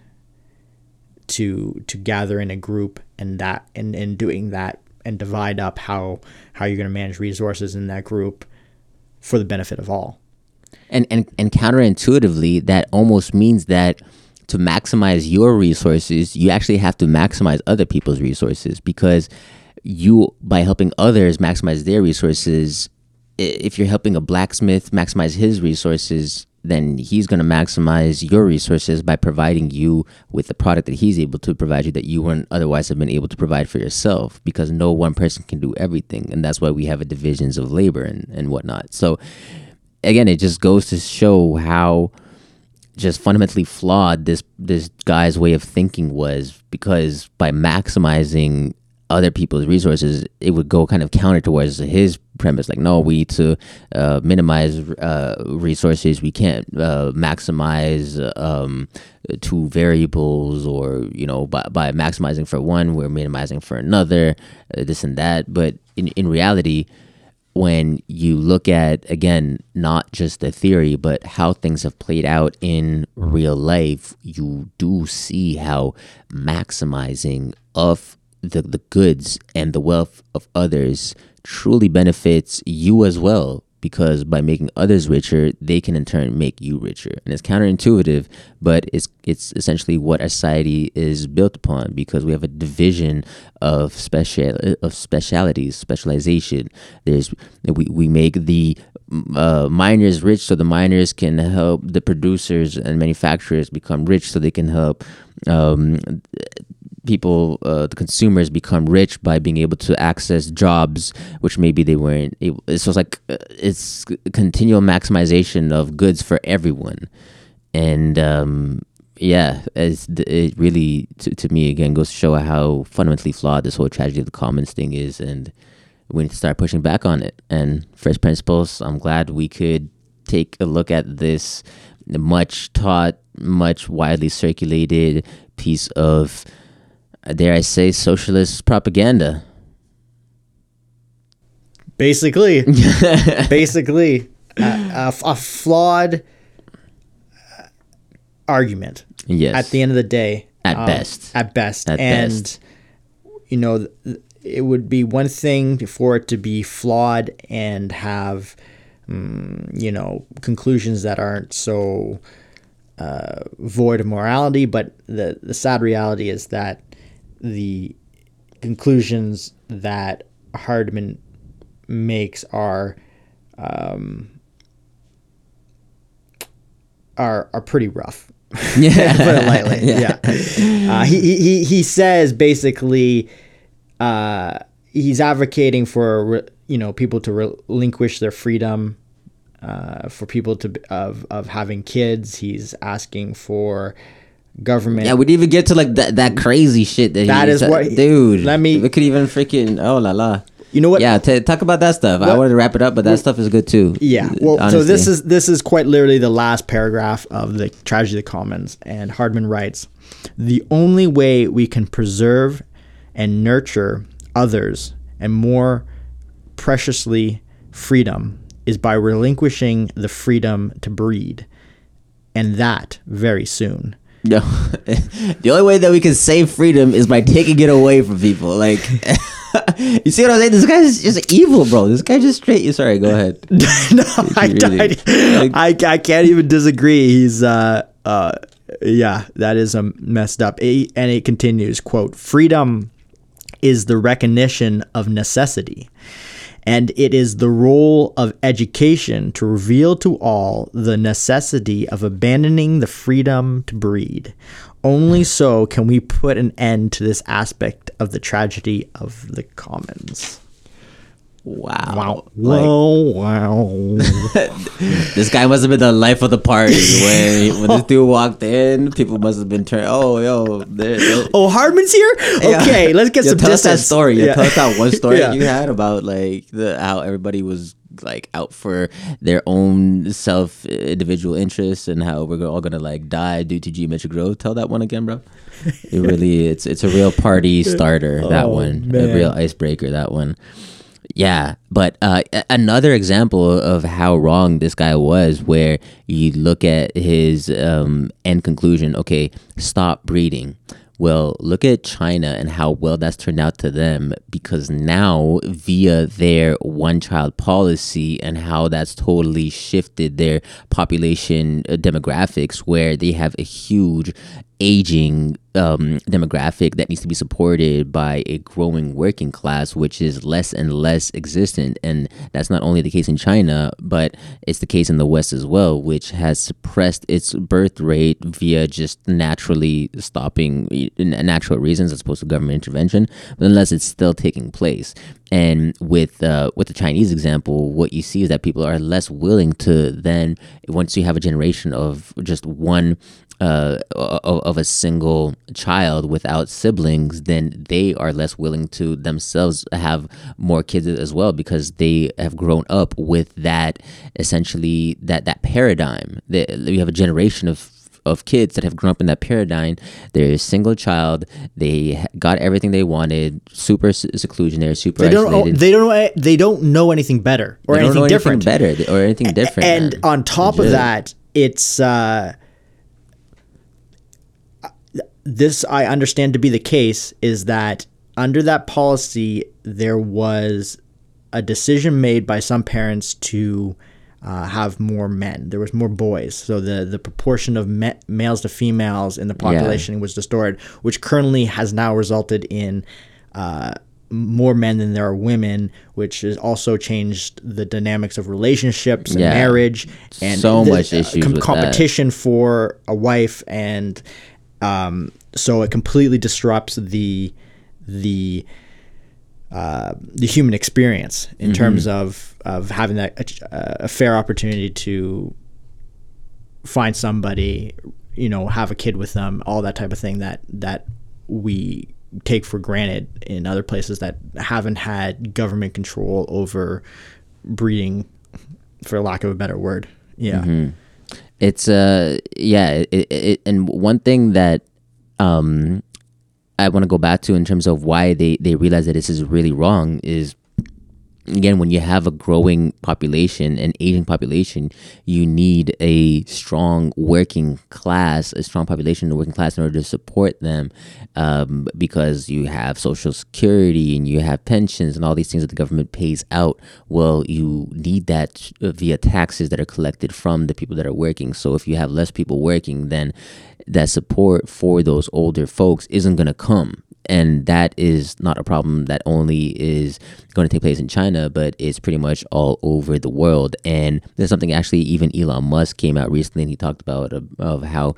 to to gather in a group and that and, and doing that and divide up how how you're going to manage resources in that group for the benefit of all. And and and counterintuitively, that almost means that to maximize your resources, you actually have to maximize other people's resources because you by helping others maximize their resources if you're helping a blacksmith maximize his resources then he's going to maximize your resources by providing you with the product that he's able to provide you that you wouldn't otherwise have been able to provide for yourself because no one person can do everything and that's why we have a divisions of labor and, and whatnot. So again it just goes to show how just fundamentally flawed this this guy's way of thinking was because by maximizing other people's resources, it would go kind of counter towards his premise. Like, no, we need to uh, minimize uh, resources. We can't uh, maximize um, two variables, or you know, by, by maximizing for one, we're minimizing for another. Uh, this and that. But in in reality, when you look at again not just the theory but how things have played out in real life you do see how maximizing of the, the goods and the wealth of others truly benefits you as well because by making others richer they can in turn make you richer. And it's counterintuitive but it's it's essentially what our society is built upon because we have a division of special of specialities specialization. There's we, we make the uh, miners rich so the miners can help the producers and manufacturers become rich so they can help um, people, uh, the consumers, become rich by being able to access jobs which maybe they weren't. Able, so it's just like uh, it's continual maximization of goods for everyone, and um, yeah, it really to, to me again goes to show how fundamentally flawed this whole tragedy of the commons thing is, and we need to start pushing back on it. And first principles, I'm glad we could take a look at this much taught, much widely circulated piece of dare I say, socialist propaganda. Basically, basically, a, a, flawed uh, argument. Yes. At the end of the day, at um, best, at best, at and best. you know, it would be one thing for it to be flawed and have, um, you know, conclusions that aren't so uh, void of morality. But the the sad reality is that the conclusions that Hardman makes are um, are are pretty rough. Yeah, put it lightly. yeah, yeah. Uh, he, he he says basically uh, he's advocating for you know people to relinquish their freedom. Uh, for people to of of having kids, he's asking for government. Yeah, we didn't even get to like that that crazy shit that that is what dude. Let me. We could even freaking oh la la. you know what? Yeah, t- talk about that stuff. I What- wanted to wrap it up, but that stuff is good too. Yeah. Well, so this is this is quite literally the last paragraph of the Tragedy of the Commons, and Hardman writes, "The only way we can preserve and nurture others, and more preciously freedom, is by relinquishing the freedom to breed, and that very soon." No, the only way that we can save freedom is by taking it away from people. Like, you see what I'm saying? This guy's just evil, bro. This guy just straight. Sorry, go ahead. no, I? I, I, I can't even disagree. He's uh uh yeah, that is um, messed up. It- and it continues, quote, freedom is the recognition of necessity. And it is the role of education to reveal to all the necessity of abandoning the freedom to breed. Only so can we put an end to this aspect of the tragedy of the commons. Wow. Like, Wow, wow. this guy must have been the life of the party when when this dude walked in. People must have been turned. Oh, yo, Oh, Hardman's here. Yeah. Okay, let's get Yeah, some tell us that story. Yeah. Yeah. Tell us that one story Yeah. you had about like the how everybody was like out for their own self uh, individual interests and how we're all gonna like die due to geometric growth. Tell that one again, bro. It really it's it's a real party starter. That Oh, one, man. a real icebreaker. That one. Yeah, but uh, another example of how wrong this guy was, where you look at his um, end conclusion. Okay, stop breeding. Well, look at China and how well that's turned out to them because now, via their one child policy and how that's totally shifted their population uh, demographics, where they have a huge aging um, demographic that needs to be supported by a growing working class, which is less and less existent. And that's not only the case in China, but it's the case in the West as well, which has suppressed its birth rate via just naturally stopping natural reasons as opposed to government intervention, but unless it's still taking place. And with uh, with the Chinese example, what you see is that people are less willing to then, once you have a generation of just one uh, of, of a single child without siblings, then they are less willing to themselves have more kids as well because they have grown up with that essentially that that paradigm. That we have a generation of of kids that have grown up in that paradigm. They're a single child. They got everything they wanted. Super s- seclusion. They're super They don't. Know, they don't. Know, they don't know anything better or anything different. better or anything different. and man. on top of that, it's uh, this I understand to be the case is that under that policy there was a decision made by some parents to uh, have more men. There was more boys, so the the proportion of ma- males to females in the population was distorted, which currently has now resulted in. Uh, more men than there are women, which has also changed the dynamics of relationships and Yeah. marriage and So the- much issues with that. competition for a wife, and um, so it completely disrupts the the uh, the human experience in terms of of having that a, a fair opportunity to find somebody, you know, have a kid with them, all that type of thing that that we take for granted in other places that haven't had government control over breeding, for lack of a better word. Yeah. it's uh yeah it, it, and one thing that um i want to go back to in terms of why they they realize that this is really wrong is again when you have a growing population an aging population you need a strong working class a strong population a working class in order to support them um, because you have social security and you have pensions and all these things that the government pays out. Well you need that via taxes that are collected from the people that are working. So if you have less people working then that support for those older folks isn't going to come and that is not a problem that only is going to take place in China, but it's pretty much all over the world. And there's something actually even Elon Musk came out recently and he talked about of, of how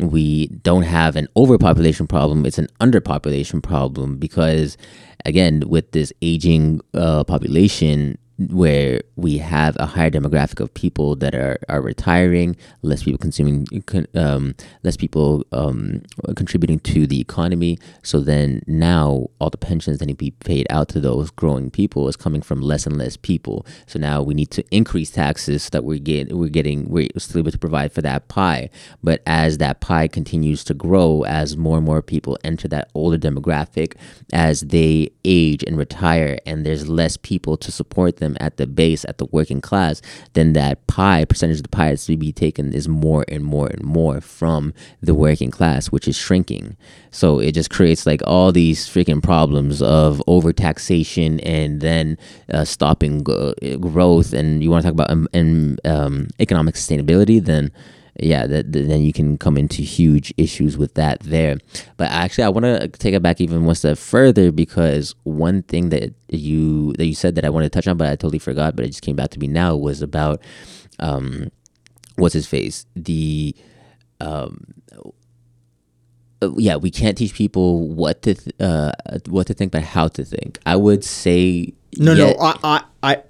we don't have an overpopulation problem; it's an underpopulation problem because, again, with this aging uh, population, where we have a higher demographic of people that are, are retiring, less people consuming, um, less people um, contributing to the economy. So then now all the pensions that need to be paid out to those growing people is coming from less and less people. So now we need to increase taxes so that we're getting we're getting we're still able to provide for that pie. But as that pie continues to grow, as more and more people enter that older demographic, as they age and retire, and there's less people to support them them at the base, at the working class, then that pie, percentage of the pie that's to be taken is more and more and more from the working class, which is shrinking. So it just creates like all these freaking problems of overtaxation and then uh, stopping growth. And you want to talk about um, um, economic sustainability, then yeah, that, then you can come into huge issues with that there. But actually, I want to take it back even one step further because one thing that you that you said that I wanted to touch on, but I totally forgot, but it just came back to me now was about um, what's his face the um, yeah, we can't teach people what to th- uh, what to think, but how to think. I would say no, no. I, I, I,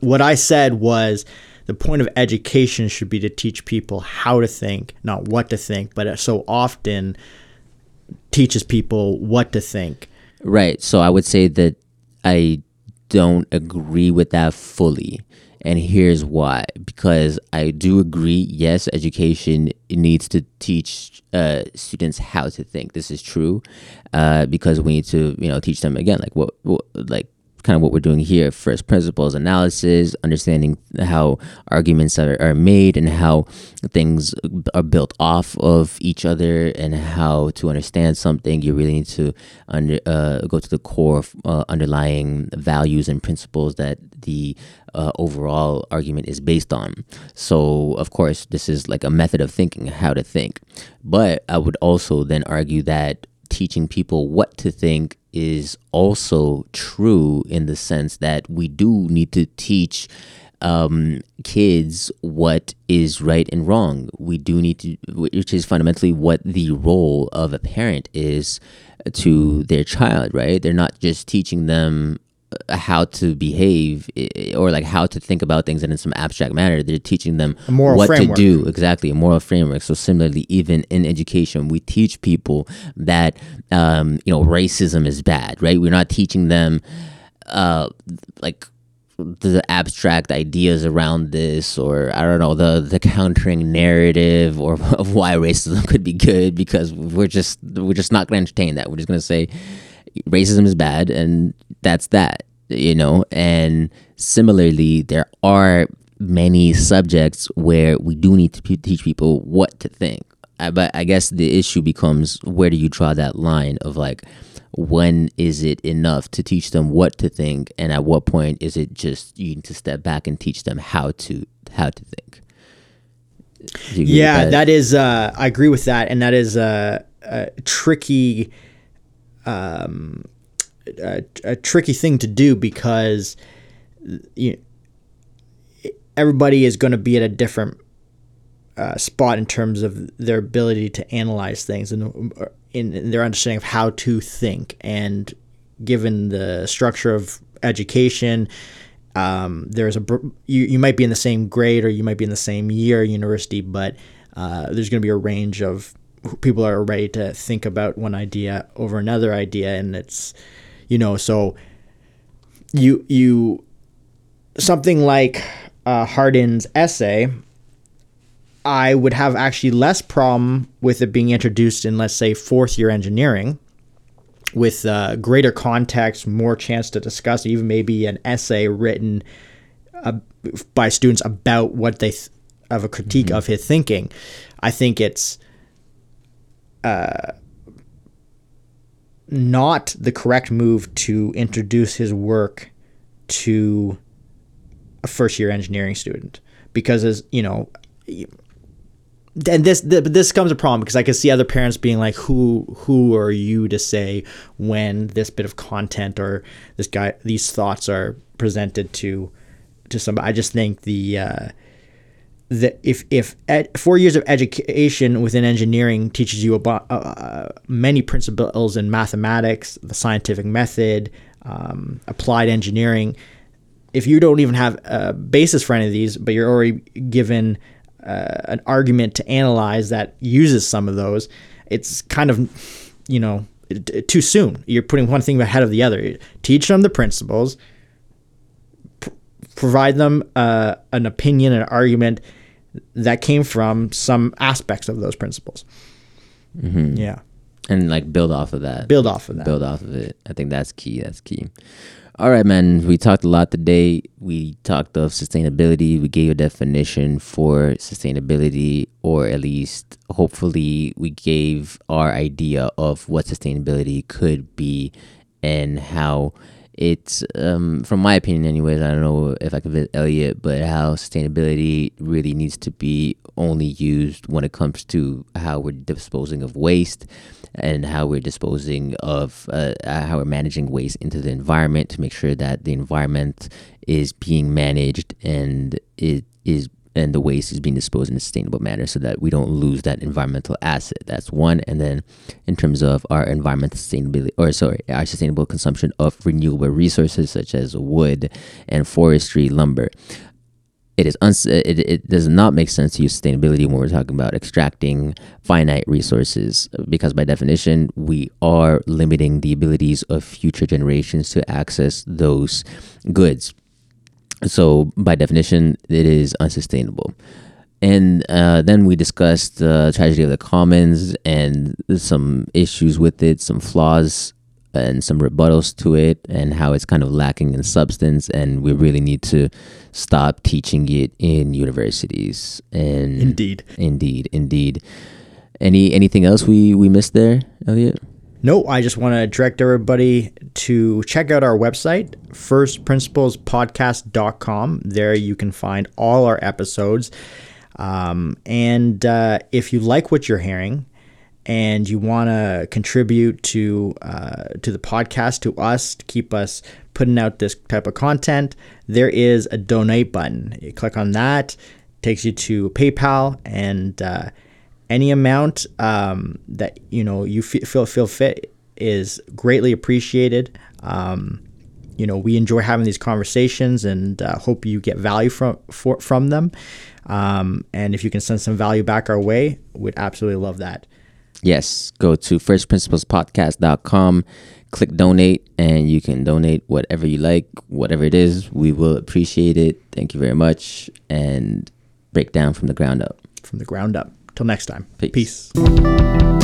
what I said was the point of education should be to teach people how to think, not what to think, but so often teaches people what to think. Right. So I would say that I don't agree with that fully. And here's why. Because I do agree, yes, education needs to teach uh, students how to think. This is true. Uh, because we need to, you know, teach them again, like what, what like kind of what we're doing here first principles analysis understanding how arguments are, are made and how things are built off of each other and how to understand something you really need to under, uh, go to the core uh, underlying values and principles that the uh, overall argument is based on. So, of course, this is like a method of thinking, how to think. But I would also then argue that teaching people what to think is also true in the sense that we do need to teach um, kids what is right and wrong. We do need to, which is fundamentally what the role of a parent is to their child, right? They're not just teaching them how to behave or like how to think about things and in some abstract manner. They're teaching them what framework. to do exactly a moral framework. So similarly, even in education, we teach people that um, you know racism is bad, right? We're not teaching them uh, like the abstract ideas around this or i don't know the the countering narrative or of why racism could be good because we're just we're just not going to entertain that we're just going to say racism is bad and that's that you know? And similarly there are many subjects where we do need to p- teach people what to think. Uh, but i guess the issue becomes where do you draw that line of like when is it enough to teach them what to think and at what point is it just you need to step back and teach them how to how to think? Yeah that? that is uh, i agree with that and that is a, a tricky um, a, a, tricky thing to do because you know, everybody is going to be at a different uh, spot in terms of their ability to analyze things and uh, in, in their understanding of how to think. And given the structure of education, um, there's a you, you might be in the same grade or you might be in the same year university, but uh, there's going to be a range of people are ready to think about one idea over another idea and it's you know so you you something like uh, Hardin's essay I would have actually less problem with it being introduced in let's say fourth year engineering with uh, greater context more chance to discuss even maybe an essay written uh, by students about what they th- of a critique mm-hmm. of his thinking I think it's uh, not the correct move to introduce his work to a first year engineering student because as you know and this this comes a problem because I can see other parents being like, "Who who are you to say when this bit of content or this guy these thoughts are presented to to somebody?" I just think the uh, that if if ed, four years of education within engineering teaches you about uh, uh, many principles in mathematics, the scientific method, um, applied engineering, if you don't even have a basis for any of these, but you're already given uh, an argument to analyze that uses some of those, it's kind of, you know, too soon. You're putting one thing ahead of the other. Teach them the principles, pr- provide them uh, an opinion, an argument that came from some aspects of those principles. Mm-hmm. Yeah. And like build off of that. Build off of that. Build off of it. I think that's key. That's key. All right, man. We talked a lot today. We talked of sustainability. We gave a definition for sustainability, or at least hopefully we gave our idea of what sustainability could be and how it's um, from my opinion anyways i don't know if i can fit elliot but how sustainability really needs to be only used when it comes to how we're disposing of waste and how we're disposing of uh, how we're managing waste into the environment to make sure that the environment is being managed and it is and the waste is being disposed in a sustainable manner so that we don't lose that environmental asset. That's one. And then in terms of our environmental sustainability, or sorry, our sustainable consumption of renewable resources such as wood and forestry, lumber. It is uns- it, it does not make sense to use sustainability when we're talking about extracting finite resources because by definition we are limiting the abilities of future generations to access those goods so, by definition, it is unsustainable. And uh, then we discussed the tragedy of the commons and some issues with it, some flaws and some rebuttals to it, and how it's kind of lacking in substance. And we really need to stop teaching it in universities. And indeed, indeed, indeed. Any anything else we we missed there, Elliot? No, I just want to direct everybody to check out our website, firstprinciplespodcast.com. There you can find all our episodes. Um, and uh, if you like what you're hearing and you want to contribute to uh, to the podcast, to us, to keep us putting out this type of content, there is a donate button. You click on that, takes you to PayPal, and uh, any amount um, that you know you feel feel fit is greatly appreciated. Um, you know, we enjoy having these conversations and uh, hope you get value from for, from them. Um, and if you can send some value back our way, we'd absolutely love that. Yes, go to firstprinciplespodcast.com, click donate, and you can donate whatever you like, whatever it is. We will appreciate it. Thank you very much. And break down from the ground up. From the ground up. Till next time. Peace. Peace.